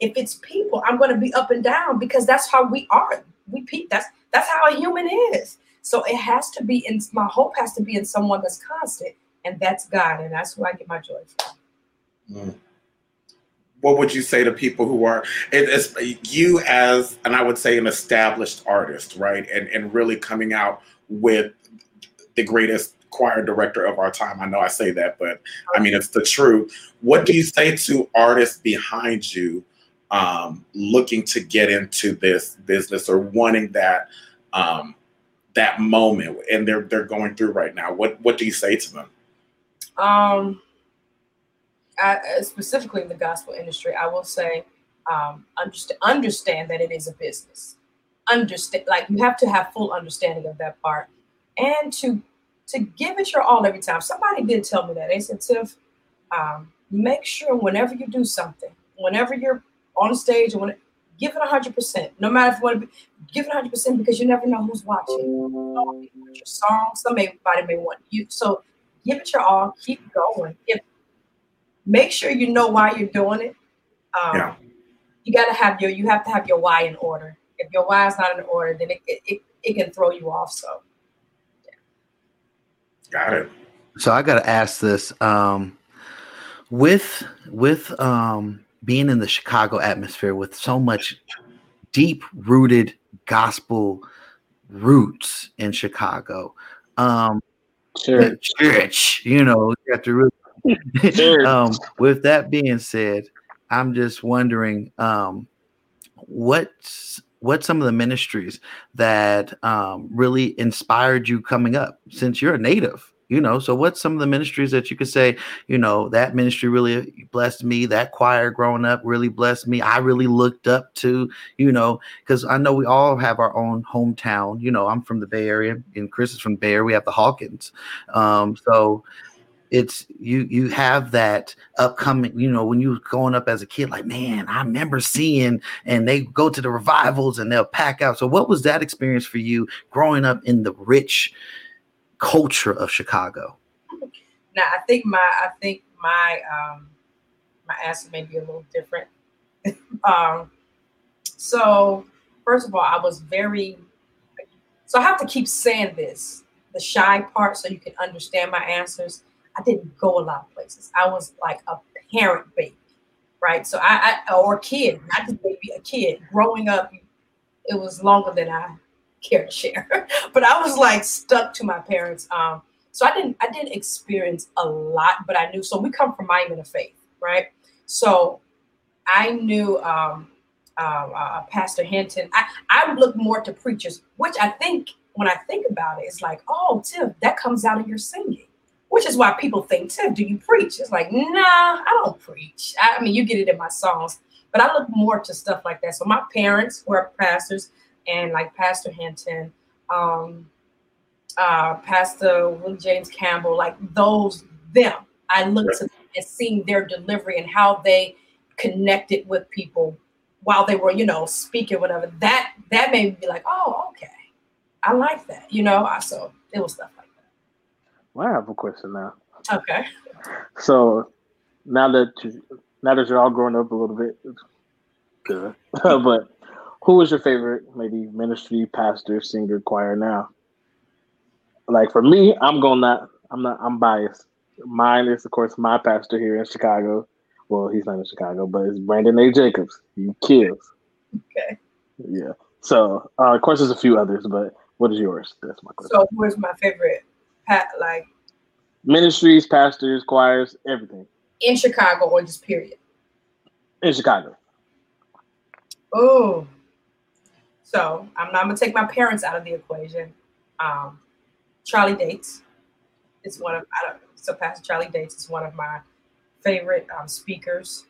Speaker 3: If it's people, I'm going to be up and down because that's how we are. We pe- that's that's how a human is. So it has to be in my hope has to be in someone that's constant, and that's God, and that's who I get my joy from. Mm.
Speaker 2: What would you say to people who are it's you as and I would say an established artist, right? And and really coming out with the greatest choir director of our time. I know I say that, but I mean it's the truth. What do you say to artists behind you um, looking to get into this business or wanting that um, that moment and they're they're going through right now? What what do you say to them?
Speaker 3: Um, I, uh, specifically in the gospel industry, I will say, um, understand understand that it is a business. Understand, like you have to have full understanding of that part, and to to give it your all every time. Somebody did tell me that they said, Tiff, um, make sure whenever you do something, whenever you're on stage, or when give it hundred percent. No matter if you want to be, give it hundred percent because you never know who's watching. You know, your song, somebody may want you. So give it your all. Keep going. If make sure you know why you're doing it. Um,
Speaker 2: Yeah.
Speaker 3: You got to have your you have to have your why in order. If your why is not in order, then it it, it, it can throw you off. So
Speaker 2: Got it.
Speaker 1: So I got to ask this: um, with with um, being in the Chicago atmosphere, with so much deep rooted gospel roots in Chicago, um,
Speaker 7: Sure.
Speaker 1: church, you know, you have to really. Um, with that being said, I'm just wondering um, what's what some of the ministries that um, really inspired you coming up since you're a native you know so what's some of the ministries that you could say you know that ministry really blessed me. That choir growing up really blessed me. I really looked up to you know because i know we all have our own hometown. You know i'm from the bay area and chris is from bay area. We have the hawkins. Um so it's you you have that upcoming you know when you were growing up as a kid like man i remember seeing and they go to the revivals and they'll pack out. So what was that experience for you growing up in the rich culture of chicago
Speaker 3: Now I think my I think my um my answer may be a little different. um so first of all, I was very so I have to keep saying this, the shy part so you can understand my answers. I didn't go a lot of places. I was like a parent baby, right? So I, I or kid, not just baby, a kid. Growing up, it was longer than I care to share. but I was like stuck to my parents. Um, so I didn't I didn't experience a lot, but I knew. So we come from Miami of Faith, right? So I knew um, uh, uh, Pastor Hinton. I I look more to preachers, which I think when I think about it, it's like, oh, Tiff, that comes out of your singing. Which is why people think, Tim, do you preach? It's like, nah, I don't preach. I, I mean, you get it in my songs, but I look more to stuff like that. So my parents were pastors, and like Pastor Hinton, um, uh, Pastor Willie James Campbell, like those, them. I looked to them and seeing their delivery and how they connected with people while they were, you know, speaking, whatever. That that made me be like, oh, okay, I like that, you know. I so it was stuff like that.
Speaker 7: Well, I have a question now.
Speaker 3: Okay.
Speaker 7: So now that you, now that you're all growing up a little bit, good. but who is your favorite, maybe ministry, pastor, singer, choir now? Like for me, I'm going not. I'm not. I'm biased. Mine is, of course, my pastor here in Chicago. Well, he's not in Chicago, but it's Brandon A. Jacobs. He kills.
Speaker 3: Okay.
Speaker 7: Yeah. So, uh, of course, there's a few others, but what is yours? That's my question.
Speaker 3: So who is my favorite pat like
Speaker 7: Ministries, pastors, choirs, everything
Speaker 3: in Chicago or just period?
Speaker 7: in Chicago.
Speaker 3: Oh, so I'm not gonna take my parents out of the equation. Um, Charlie Dates is one of I don't so Pastor Charlie Dates is one of my favorite um, speakers.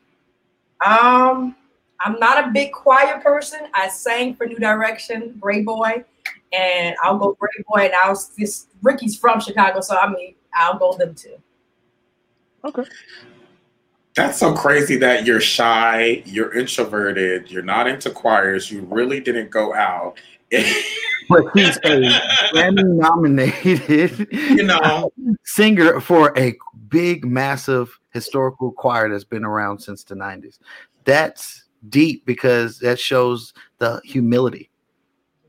Speaker 3: Um, I'm not a big choir person. I sang for New Direction, Gray Boy, and I'll go Gray Boy, and I was this Ricky's from Chicago, so I mean I'll go them too.
Speaker 7: Okay.
Speaker 2: That's so crazy that you're shy, you're introverted, you're not into choirs, you really didn't go out.
Speaker 1: but he's a Grammy nominated
Speaker 2: you know,
Speaker 1: singer for a big, massive historical choir that's been around since the 90s. That's deep because that shows the humility.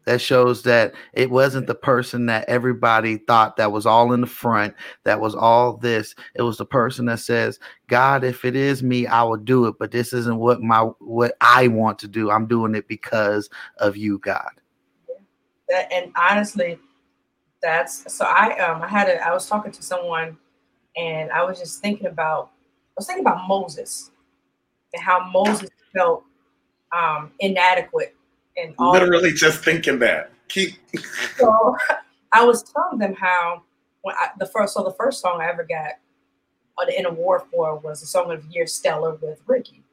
Speaker 1: That shows that it wasn't the person that everybody thought that was all in the front, that was all this. It was the person that says, God, if it is me, I will do it, but this isn't what my what I want to do. I'm doing it because of you, God.
Speaker 3: that and honestly that's so i um i had a i was talking to someone and i was just thinking about i was thinking about moses and how moses felt um inadequate and all
Speaker 2: literally just thinking that. Keep
Speaker 3: so i was telling them how when I, the first so the first song i ever got on an an award for was the song of the year stellar with ricky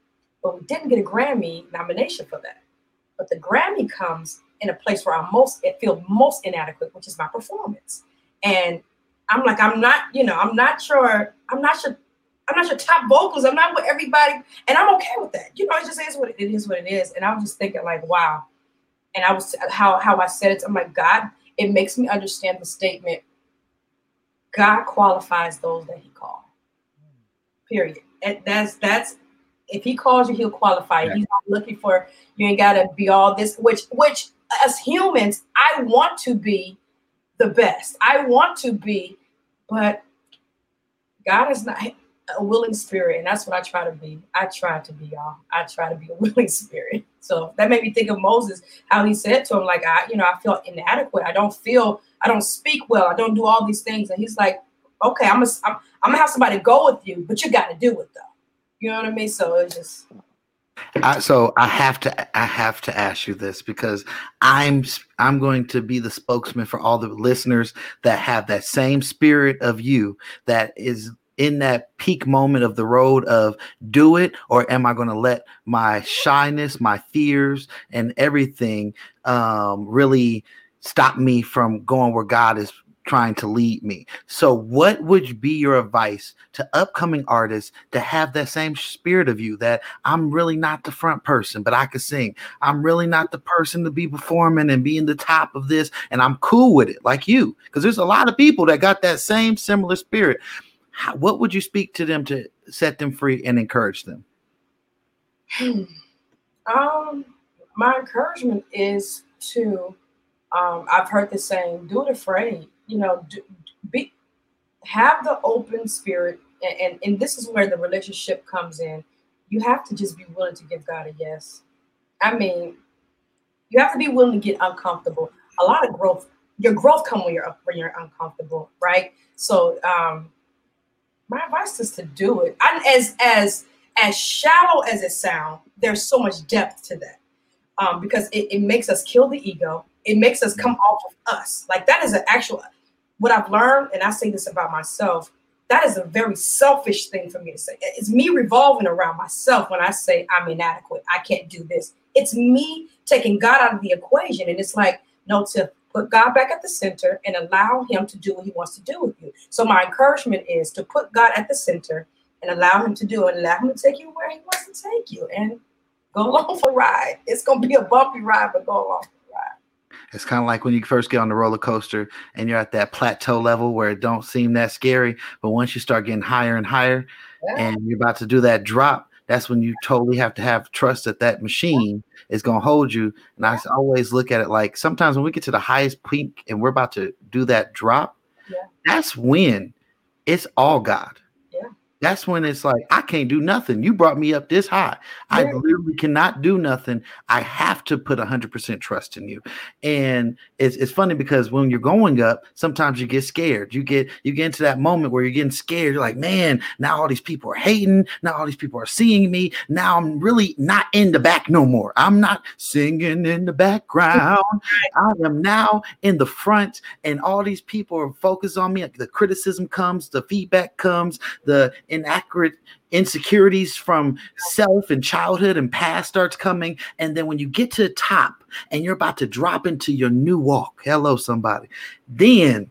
Speaker 3: but we didn't get a grammy nomination for that but the grammy comes in a place where I'm most it feel most inadequate, which is my performance. And I'm like, I'm not, you know, I'm not sure, I'm not sure, I'm not your top vocals. I'm not with everybody, and I'm okay with that. You know, it just is what it is, what it is. And I was just thinking, like, wow. And I was how how I said it. I'm like, God, it makes me understand the statement. God qualifies those that He called. Period. And that's that's if He calls you, He'll qualify.
Speaker 1: Yeah.
Speaker 3: He's not looking for you. Ain't got to be all this. Which which as humans, I want to be the best. I want to be, but God is not a willing spirit, and that's what I try to be. I try to be, y'all. I try to be a willing spirit. So that made me think of Moses, how he said to him, like, I, you know, I feel inadequate. I don't feel, I don't speak well. I don't do all these things. And he's like, okay, I'm gonna, I'm, I'm gonna have somebody go with you, but you got to do it though. You know what I mean? So it's just,
Speaker 1: I, so I have to I have to ask you this because I'm I'm going to be the spokesman for all the listeners that have that same spirit of you that is in that peak moment of the road of do it or am I going to let my shyness, my fears and everything um really stop me from going where God is trying to lead me. So, what would be your advice to upcoming artists to have that same spirit of you that I'm really not the front person, but I can sing? I'm really not the person to be performing and being the top of this, and I'm cool with it, like you. Because there's a lot of people that got that same similar spirit. How, what would you speak to them to set them free and encourage them?
Speaker 3: Um, my encouragement is to, um, I've heard the saying, do it afraid. You know, do, be have the open spirit, and, and and this is where the relationship comes in. You have to just be willing to give God a yes. I mean, you have to be willing to get uncomfortable. A lot of growth, your growth come when you're when you're uncomfortable, right? So, um, my advice is to do it. And as as as shallow as it sounds, there's so much depth to that um, because it, it makes us kill the ego. It makes us come off of us. Like that is an actual, what I've learned, and I say this about myself, that is a very selfish thing for me to say. It's me revolving around myself when I say I'm inadequate. I can't do this. It's me taking God out of the equation. And it's like, no, to put God back at the center and allow Him to do what He wants to do with you. So, my encouragement is to put God at the center and allow Him to do it, and allow Him to take you where He wants to take you. And go along for a ride. It's going to be a bumpy ride, but go along for the ride.
Speaker 1: It's kind of like when you first get on the roller coaster and you're at that plateau level where it don't seem that scary, but once you start getting higher and higher,
Speaker 3: Yeah.
Speaker 1: and you're about to do that drop, that's when you totally have to have trust that that machine is going to hold you. And I always look at it like sometimes when we get to the highest peak and we're about to do that drop,
Speaker 3: Yeah.
Speaker 1: that's when it's all God. That's when it's like, I can't do nothing. You brought me up this high. I
Speaker 3: Yeah.
Speaker 1: literally cannot do nothing. I have to put 100% trust in you. And it's, it's funny because when you're going up, sometimes you get scared. You get you get into that moment where you're getting scared. You're like, man, now all these people are hating. Now all these people are seeing me. Now I'm really not in the back no more. I'm not singing in the background. I am now in the front, and all these people are focused on me. The criticism comes, the feedback comes, the inaccurate insecurities from self and childhood and past starts coming. And then when you get to the top and you're about to drop into your new walk, hello, somebody, then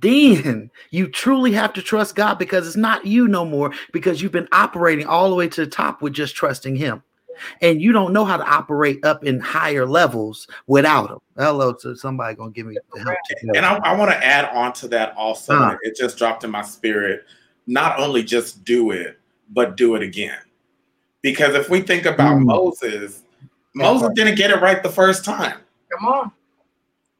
Speaker 1: then you truly have to trust God because it's not you no more because you've been operating all the way to the top with just trusting Him. And you don't know how to operate up in higher levels without Him. Hello, so somebody gonna give me the help.
Speaker 2: And I, I want to add on to that also.
Speaker 1: Uh.
Speaker 2: It just dropped in my spirit. Not only just do it, but do it again. Because if we think about
Speaker 1: Mm.
Speaker 2: Moses, Moses didn't get it right the first time.
Speaker 3: Come on.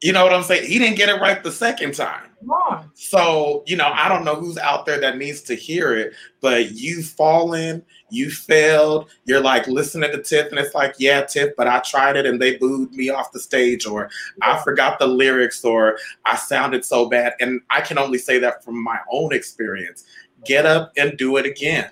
Speaker 2: You know what I'm saying? He didn't get it right the second time.
Speaker 3: Come on.
Speaker 2: So, you know, I don't know who's out there that needs to hear it, but you've fallen, you failed. You're like listening to Tiff, and it's like, yeah, Tiff, but I tried it and they booed me off the stage, or I forgot the lyrics, or I sounded so bad. And I can only say that from my own experience. Get up and do it again.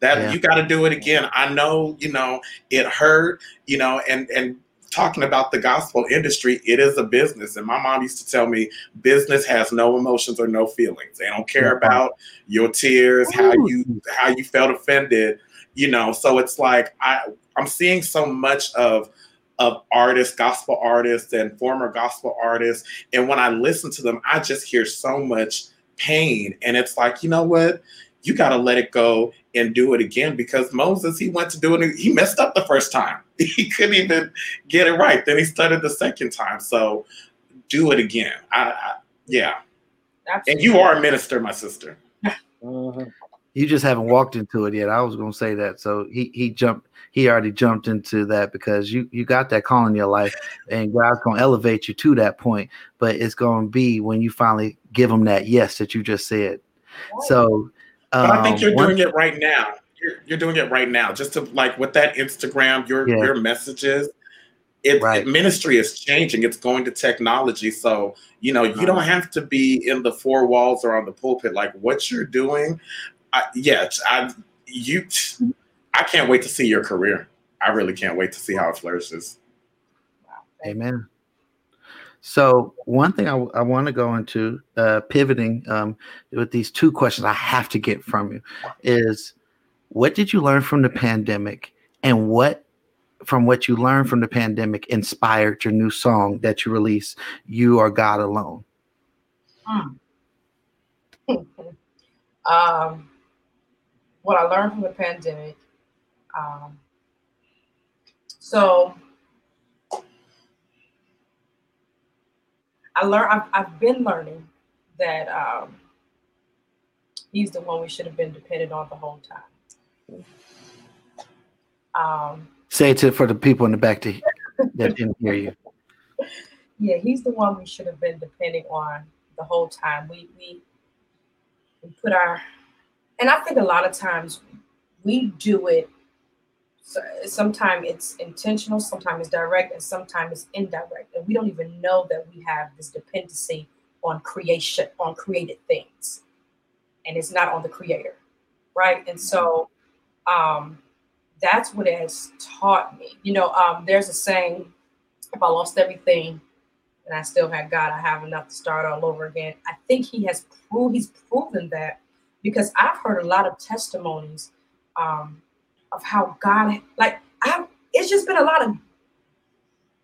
Speaker 2: That
Speaker 1: Yeah.
Speaker 2: you got to do it again. I know, you know, it hurt, you know, and and talking about the gospel industry, it is a business. And my mom used to tell me, business has no emotions or no feelings. They don't care mm-hmm. about your tears, how you how you felt offended, you know. So it's like I I'm seeing so much of of artists, gospel artists, and former gospel artists, and when I listen to them, I just hear so much pain, and it's like you know what, you got to let it go and do it again because Moses he went to do it, he messed up the first time, he couldn't even get it right, then he started the second time, so do it again. I, I yeah, and you are a minister, my sister.
Speaker 7: Mhm.
Speaker 1: You just haven't walked into it yet. I was gonna say that. So he he jumped. He already jumped into that because you you got that call in your life, and God's gonna elevate you to that point. But it's gonna be when you finally give him that yes that you just said. So,
Speaker 2: But I think
Speaker 1: um,
Speaker 2: you're doing it right now. You're, you're doing it right now. Just to like with that Instagram, your
Speaker 1: Yeah.
Speaker 2: your messages. It,
Speaker 1: Right.
Speaker 2: ministry is changing. It's going to technology. So you know you don't have to be in the four walls or on the pulpit. Like what you're doing, I, yeah, I you. I can't wait to see your career. I really can't wait to see how it flourishes.
Speaker 1: Amen. So one thing I, I want to go into uh, pivoting um, with these two questions I have to get from you is what did you learn from the pandemic and what from what you learned from the pandemic inspired your new song that you released you are god alone
Speaker 3: um, what I learned from the pandemic. Um, so I learned. I've, I've been learning that um, he's the one we should have been dependent on the whole time. Um,
Speaker 1: say it to for the people in the back to, that didn't hear you
Speaker 3: yeah, he's the one we should have been depending on the whole time. We we we put our, and I think a lot of times we do it. So sometimes it's intentional, sometimes it's direct, and sometimes it's indirect, and we don't even know that we have this dependency on creation, on created things, and it's not on the creator, right? And so, um, that's what it has taught me. You know, um, there's a saying: "If I lost everything, and I still had God, I have enough to start all over again. I think he has proved he's proven that because I've heard a lot of testimonies um, of how God like I it's just been a lot of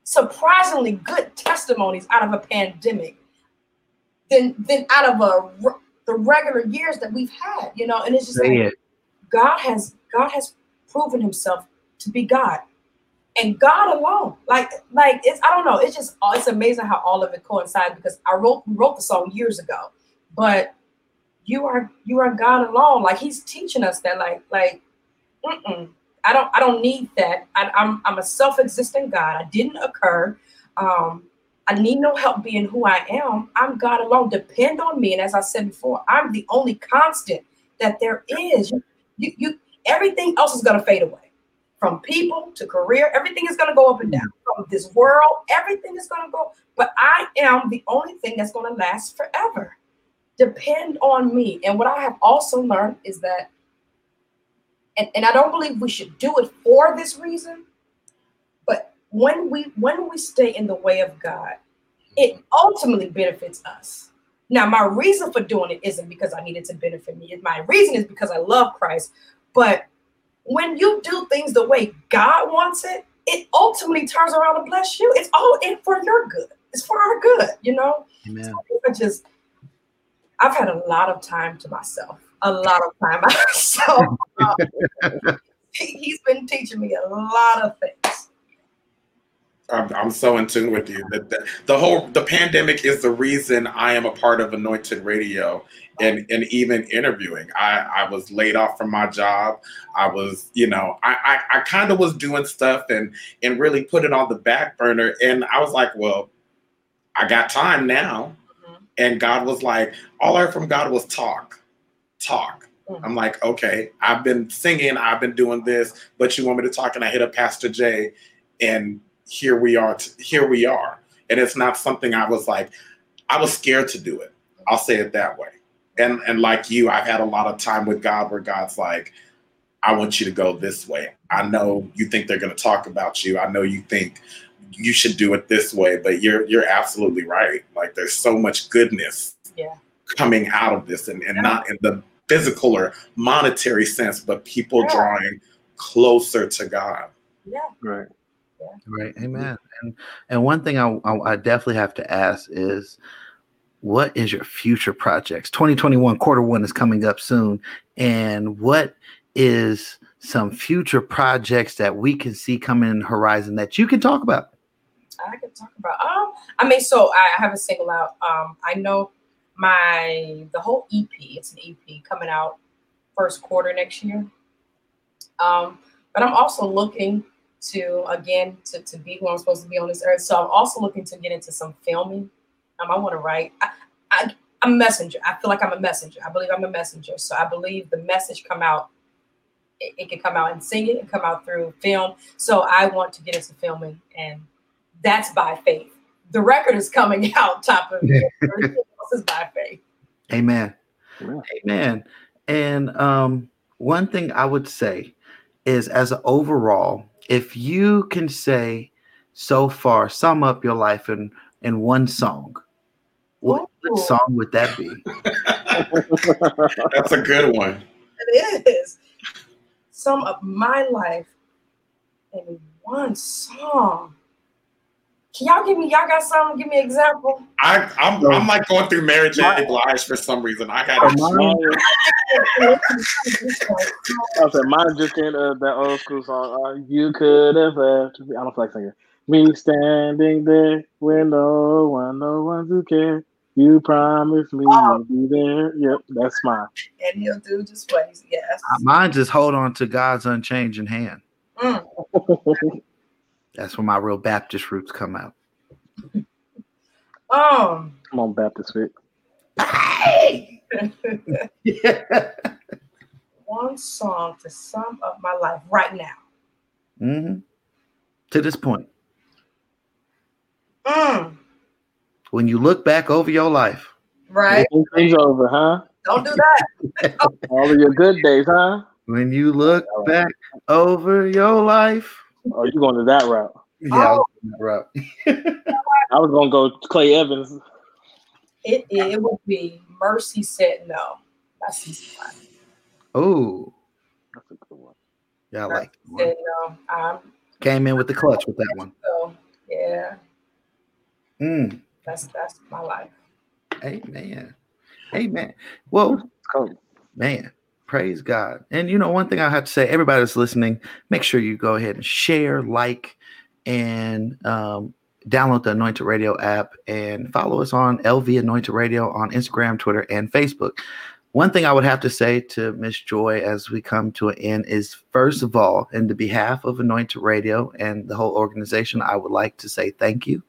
Speaker 3: surprisingly good testimonies out of a pandemic than than out of a the regular years that we've had, you know, and it's just like
Speaker 1: it.
Speaker 3: God has God has proven himself to be God and God alone. Like, like it's I don't know. It's just it's amazing how all of it coincides because I wrote wrote the song years ago, but you are you are God alone. Like He's teaching us that. Like like, mm-mm, I don't I don't need that. I, I'm I'm a self existent God. I didn't occur. Um, I need no help being who I am. I'm God alone. Depend on me. And as I said before, I'm the only constant that there is. You, you, you everything else is gonna fade away from people to career, everything is to go up and down. From this world, everything is to go. But I am the only thing that's to last forever. Depend on me. And what I have also learned is that, and, and I don't believe we should do it for this reason, but when we when we stay in the way of God, it ultimately benefits us. Now, my reason for doing it isn't because I needed it to benefit me. My reason is because I love Christ. But when you do things the way God wants it, it ultimately turns around and bless you. It's all in for your good. It's for our good, you know.
Speaker 1: Amen.
Speaker 3: I just, I've had a lot of time to myself. A lot of time myself. He- he's been teaching me a lot of things.
Speaker 2: I'm, I'm so in tune with you. The, the, the whole the pandemic is the reason I am a part of Anointed Radio and and even interviewing. I I was laid off from my job. I was you know I I, I kind of was doing stuff and and really put it on the back burner. And I was like, well, I got time now. And God was like, all I heard from God was talk, talk.
Speaker 3: Mhm.
Speaker 2: I'm like, okay, I've been singing, I've been doing this, but you want me to talk? And I hit up Pastor Jay, and here we are. T- here we are. And it's not something I was like, I was scared to do it. I'll say it that way. And and like you, I've had a lot of time with God where God's like, I want you to go this way. I know you think they're going to talk about you. I know you think you should do it this way, but you're you're absolutely right. Like there's so much goodness
Speaker 3: Yeah.
Speaker 2: coming out of this, and, and not in the physical or monetary sense, but people
Speaker 3: Yeah.
Speaker 2: drawing closer to God.
Speaker 3: Yeah.
Speaker 7: Right.
Speaker 1: Right. Amen. And and one thing I, I I definitely have to ask is what is your future projects? 2021 quarter one is coming up soon. And what is some future projects that we can see coming in the horizon that you can talk about?
Speaker 3: I can talk about. Um, I mean, so I have a single out. Um, I know my the whole EP. It's an EP coming out first quarter next year. Um, but I'm also looking to again to, to be who I'm supposed to be on this earth. So I'm also looking to get into some filming. Um, I want to write. I, I, I'm a messenger. I feel like I'm a messenger. I believe I'm a messenger. So I believe the message come out. It, it can come out and sing it and come out through film. So I want to get into filming, and that's by faith. The record is coming out top of it. Everything else is by faith.
Speaker 1: Amen.
Speaker 7: Yeah.
Speaker 1: Amen. And um, one thing I would say is as an overall, if you can say so far, sum up your life in in one song, what, what song would that be?
Speaker 2: That's a good one.
Speaker 3: It is. Some of my life in one song. Can y'all give me, y'all got something? Give me an example.
Speaker 2: I, I'm, I'm like going through Mary J. Blige for some reason. I got
Speaker 7: Mine,
Speaker 3: Mine.
Speaker 7: I said mine just in uh, that old school song. Uh, you could have left. I don't feel like singing. Me standing there with no one, no one to care. You promised me
Speaker 3: Oh.
Speaker 7: you'd be there. Yep, that's mine.
Speaker 3: and he'll do just what he's yes.
Speaker 1: Mine just hold on to God's unchanging hand.
Speaker 3: Mm.
Speaker 1: That's where my real Baptist roots come out.
Speaker 3: Um,
Speaker 7: Come on, Baptist fit.
Speaker 3: one song to sum up my life right now.
Speaker 1: hmm To this point,
Speaker 3: Mm,
Speaker 1: when you look back over your life,
Speaker 3: right?
Speaker 7: Things over, huh?
Speaker 3: Don't do that.
Speaker 7: All of your good days, huh?
Speaker 1: when you look back over your life,
Speaker 7: Oh, you going to that route?
Speaker 1: yeah, I
Speaker 3: Oh.
Speaker 1: was on that route.
Speaker 7: I was gonna go Clay Evans.
Speaker 3: It, it, it would be Mercy Said No. That's season one.
Speaker 1: Oh,
Speaker 7: That's a good one.
Speaker 1: yeah, I like one.
Speaker 3: Said No. Um,
Speaker 1: Came in with the clutch with that one.
Speaker 3: so, yeah,
Speaker 1: Mm,
Speaker 3: that's that's my life.
Speaker 1: amen. Amen. Well,
Speaker 7: Go.
Speaker 1: man, praise God. And you know, one thing I have to say, everybody that's listening, make sure you go ahead and share, like, and um, download the Anointed Radio app and follow us on LV Anointed Radio on Instagram, Twitter, and Facebook. One thing I would have to say to Miss Joy as we come to an end is first of all, in the behalf of Anointed Radio and the whole organization, I would like to say thank you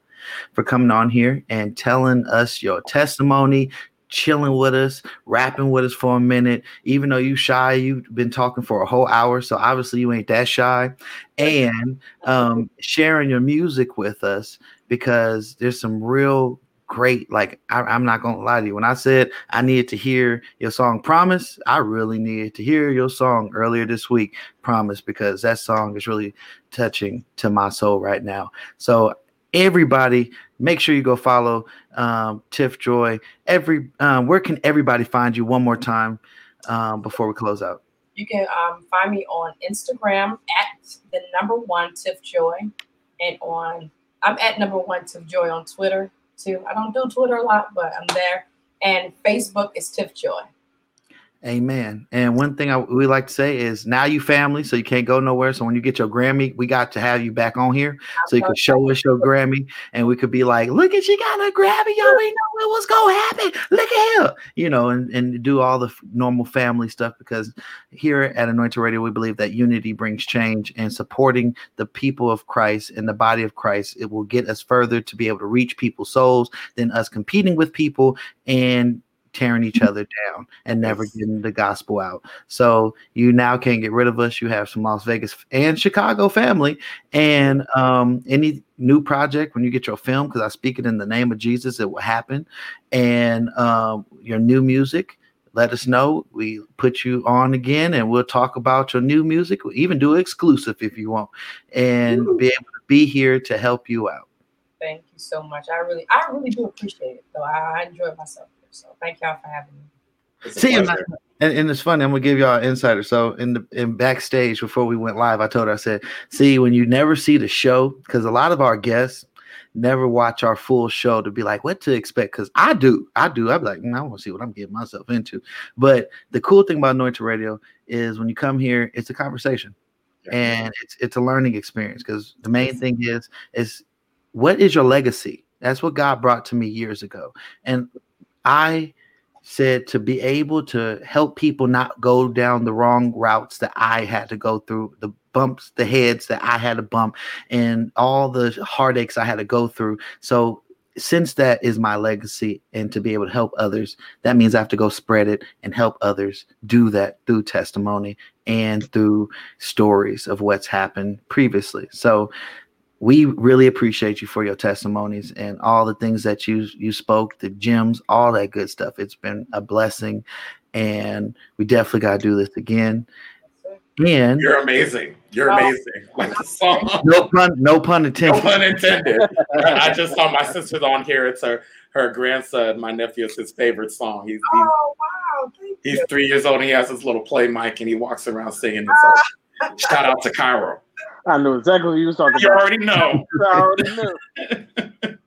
Speaker 1: for coming on here and telling us your testimony, chilling with us, rapping with us for a minute. Even though you shy, you've been talking for a whole hour, so obviously you ain't that shy. And um, sharing your music with us because there's some real great. Like I, I'm not gonna lie to you. When I said I needed to hear your song "Promise," I really needed to hear your song earlier this week, "Promise," because that song is really touching to my soul right now. So everybody make sure you go follow um, tiff joy every um, where can everybody find you one more time um, before we close out
Speaker 3: You can um, find me on Instagram at the number one Tiff Joy, and on I'm at number one Tiff Joy on Twitter too. I don't do Twitter a lot, but I'm there. And Facebook is Tiff Joy.
Speaker 1: Amen. And one thing I, we like to say is now you family so you can't go nowhere. So when you get your grammy we got to have you back on here so you can show us your grammy and we could be like look at she got a grammy y'all ain't know what was gonna happen. Look at her you know and, and do all the normal family stuff because here at anointed radio we believe that unity brings change and supporting the people of christ and the body of christ it will get us further to be able to reach people's souls than us competing with people and tearing each other down and never getting the gospel out. So you now can't get rid of us. You have some Las Vegas and Chicago family. And um, any new project when you get your film, because I speak it in the name of Jesus, it will happen. And um, your new music, let us know. We put you on again and we'll talk about your new music. We'll even do exclusive if you want and be able to be here to help you out.
Speaker 3: Thank you so much. I really, I really do appreciate it. Though I, I enjoyed myself. Here, so thank y'all for having me.
Speaker 2: It's
Speaker 1: See, and, and, and it's funny. I'm gonna give y'all an insider. So in the in backstage before we went live, I told her I said, "See, when you never see the show, because a lot of our guests never watch our full show to be like what to expect. Because I do, I do. I'm like, "Mm, I want to see what I'm getting myself into. But the cool thing about Anointed Radio is when you come here, it's a conversation and it's it's a learning experience. Because the main thing is is what is your legacy? That's what God brought to me years ago, and I said to be able to help people not go down the wrong routes that I had to go through, the bumps, the heads that I had to bump, and all the heartaches I had to go through. So, since that is my legacy, and to be able to help others, that means I have to go spread it and help others do that through testimony and through stories of what's happened previously. So, we really appreciate you for your testimonies and all the things that you you spoke the gems all that good stuff it's been a blessing and we definitely got to do this again And
Speaker 2: You're amazing. You're
Speaker 3: Oh.
Speaker 2: amazing. Like the song.
Speaker 1: no pun, no pun intended.
Speaker 2: No
Speaker 1: intended.
Speaker 2: pun intended. I just saw my sister's on here. It's her her grandson. My nephew is his favorite song. He's he's,
Speaker 3: Oh wow, thank
Speaker 2: he's
Speaker 3: you.
Speaker 2: three years old. and He has his little play mic and he walks around singing. it. So shout out to Cairo.
Speaker 7: I knew exactly what you was talking
Speaker 2: You
Speaker 7: about.
Speaker 2: You already know.
Speaker 7: I already knew.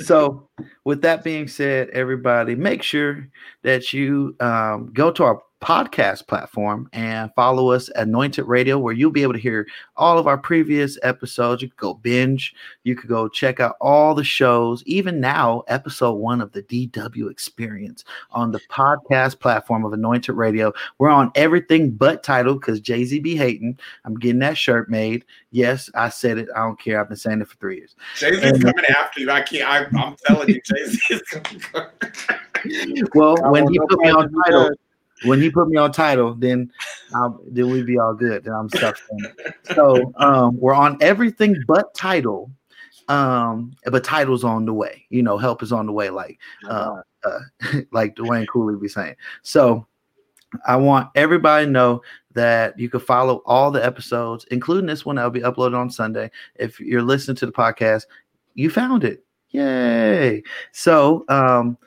Speaker 1: So, with that being said, everybody, make sure that you um, go to our podcast platform and follow us at Anointed Radio, where you'll be able to hear all of our previous episodes. You could go binge, you could go check out all the shows, even now, episode one of the DW Experience on the podcast platform of Anointed Radio. We're on everything but Tidal because Jay Z be hating. I'm getting that shirt made. Yes, I said it. I don't care. I've been saying it for three years.
Speaker 2: Jay Z's uh, coming after you. I can't. I, I'm telling you, Jay Z is coming.
Speaker 1: Well, when he put me on
Speaker 7: part to be Tidal.
Speaker 1: When he put me on Tidal, then um, then we'd be all good. Then I'm stuck. So um, we're on everything but Tidal. Um, but Tidal's on the way. You know, help is on the way. Like uh, uh, like Dwayne Cooley be saying. So I want everybody to know that you can follow all the episodes, including this one that will be uploaded on Sunday. If you're listening to the podcast, you found it. Yay. So um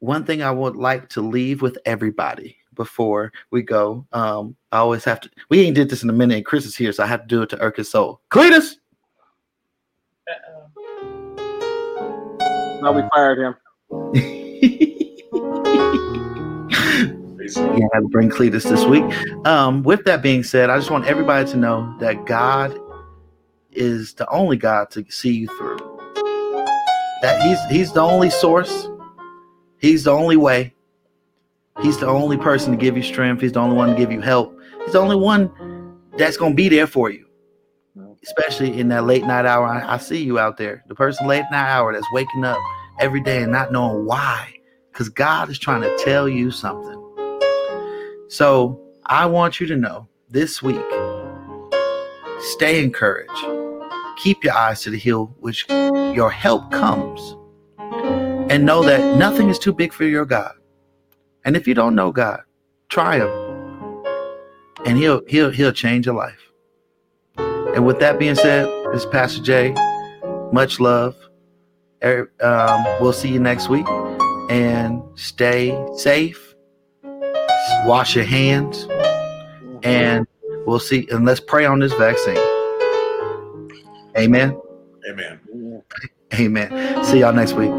Speaker 1: one thing I would like to leave with everybody before we go. Um, I always have to we ain't did this in a minute, and Chris is here, so I have to do it to irk his soul. Cletus!
Speaker 7: No, we fired him.
Speaker 1: Yeah, I had to bring Cletus this week. Um, with that being said, I just want everybody to know that God is the only God to see you through. That He's He's the only source. He's the only way. He's the only person to give you strength. He's the only one to give you help. He's the only one that's gonna be there for you. Especially in that late night hour. I, I see you out there. The person late night hour that's waking up every day and not knowing why. Because God is trying to tell you something. So I want you to know this week, stay encouraged. Keep your eyes to the hill, which your help comes. And know that nothing is too big for your God. And if you don't know God, try him. And he'll he'll he'll change your life. And with that being said, this is Pastor Jay. Much love. Er- Um, we'll see you next week. And stay safe wash your hands, and we'll see. And let's pray on this vaccine. Amen.
Speaker 2: Amen.
Speaker 1: Amen. See y'all next week.